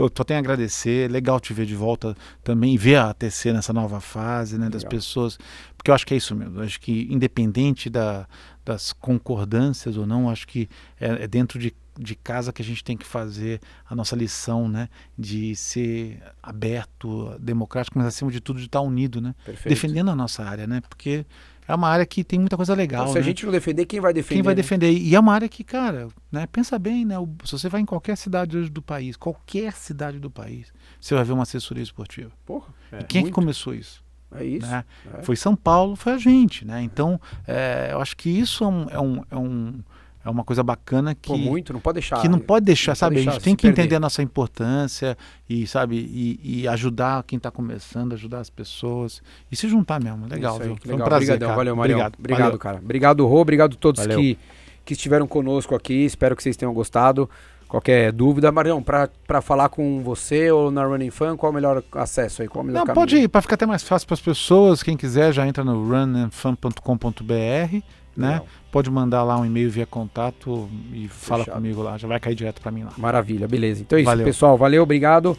B: eu só tenho a agradecer. Legal te ver de volta também, ver a ATC nessa nova fase, né, das
A: Legal.
B: pessoas. Porque eu acho que é isso mesmo. Eu acho que, independente da, das concordâncias ou não, acho que é, é dentro de, de casa que a gente tem que fazer a nossa lição, né, de ser aberto, democrático, mas acima de tudo de estar unido, né,
A: Perfeito.
B: defendendo a nossa área, né, porque é uma área que tem muita coisa legal.
A: Então, se a
B: né?
A: gente não defender, quem vai defender?
B: Quem vai
A: né?
B: defender? E é uma área que, cara, né, pensa bem, né? o- Se você vai em qualquer cidade hoje do país, qualquer cidade do país, você vai ver uma assessoria esportiva.
A: Porra,
B: e quem é que começou isso?
A: é isso.
B: né?
A: É.
B: Foi São Paulo, foi a gente, né? Então, é, eu acho que isso é, um, é, um, é, um- é uma coisa bacana que,
A: Pô, muito, não pode deixar.
B: que não pode deixar,
A: não pode
B: sabe?
A: deixar
B: a gente tem que
A: perder.
B: entender a nossa importância e, sabe, e, e ajudar quem está começando, ajudar as pessoas e se juntar mesmo. Legal,
A: Isso aí,
B: viu? Foi um
A: legal.
B: prazer,
A: Obrigadão,
B: cara.
A: valeu, Marião.
B: Obrigado,
A: Obrigado,
B: valeu.
A: cara. Obrigado, Rô. Obrigado a todos
C: Valeu.
A: que, que estiveram conosco aqui. Espero que vocês tenham gostado. Qualquer dúvida, Marião, pra falar com você ou na Running Fan, qual é o melhor acesso aí? Qual é o melhor
B: Não,
A: caminho?
B: pode ir, para ficar até mais fácil para as pessoas. Quem quiser já entra no runandfun.com.br, né?
A: Legal.
B: Pode mandar lá um e-mail via contato e fala
A: Fechado.
B: comigo lá, já vai cair direto para mim lá.
A: Maravilha, beleza. Então é isso,
B: Valeu.
A: pessoal. Valeu, obrigado.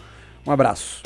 A: Um abraço.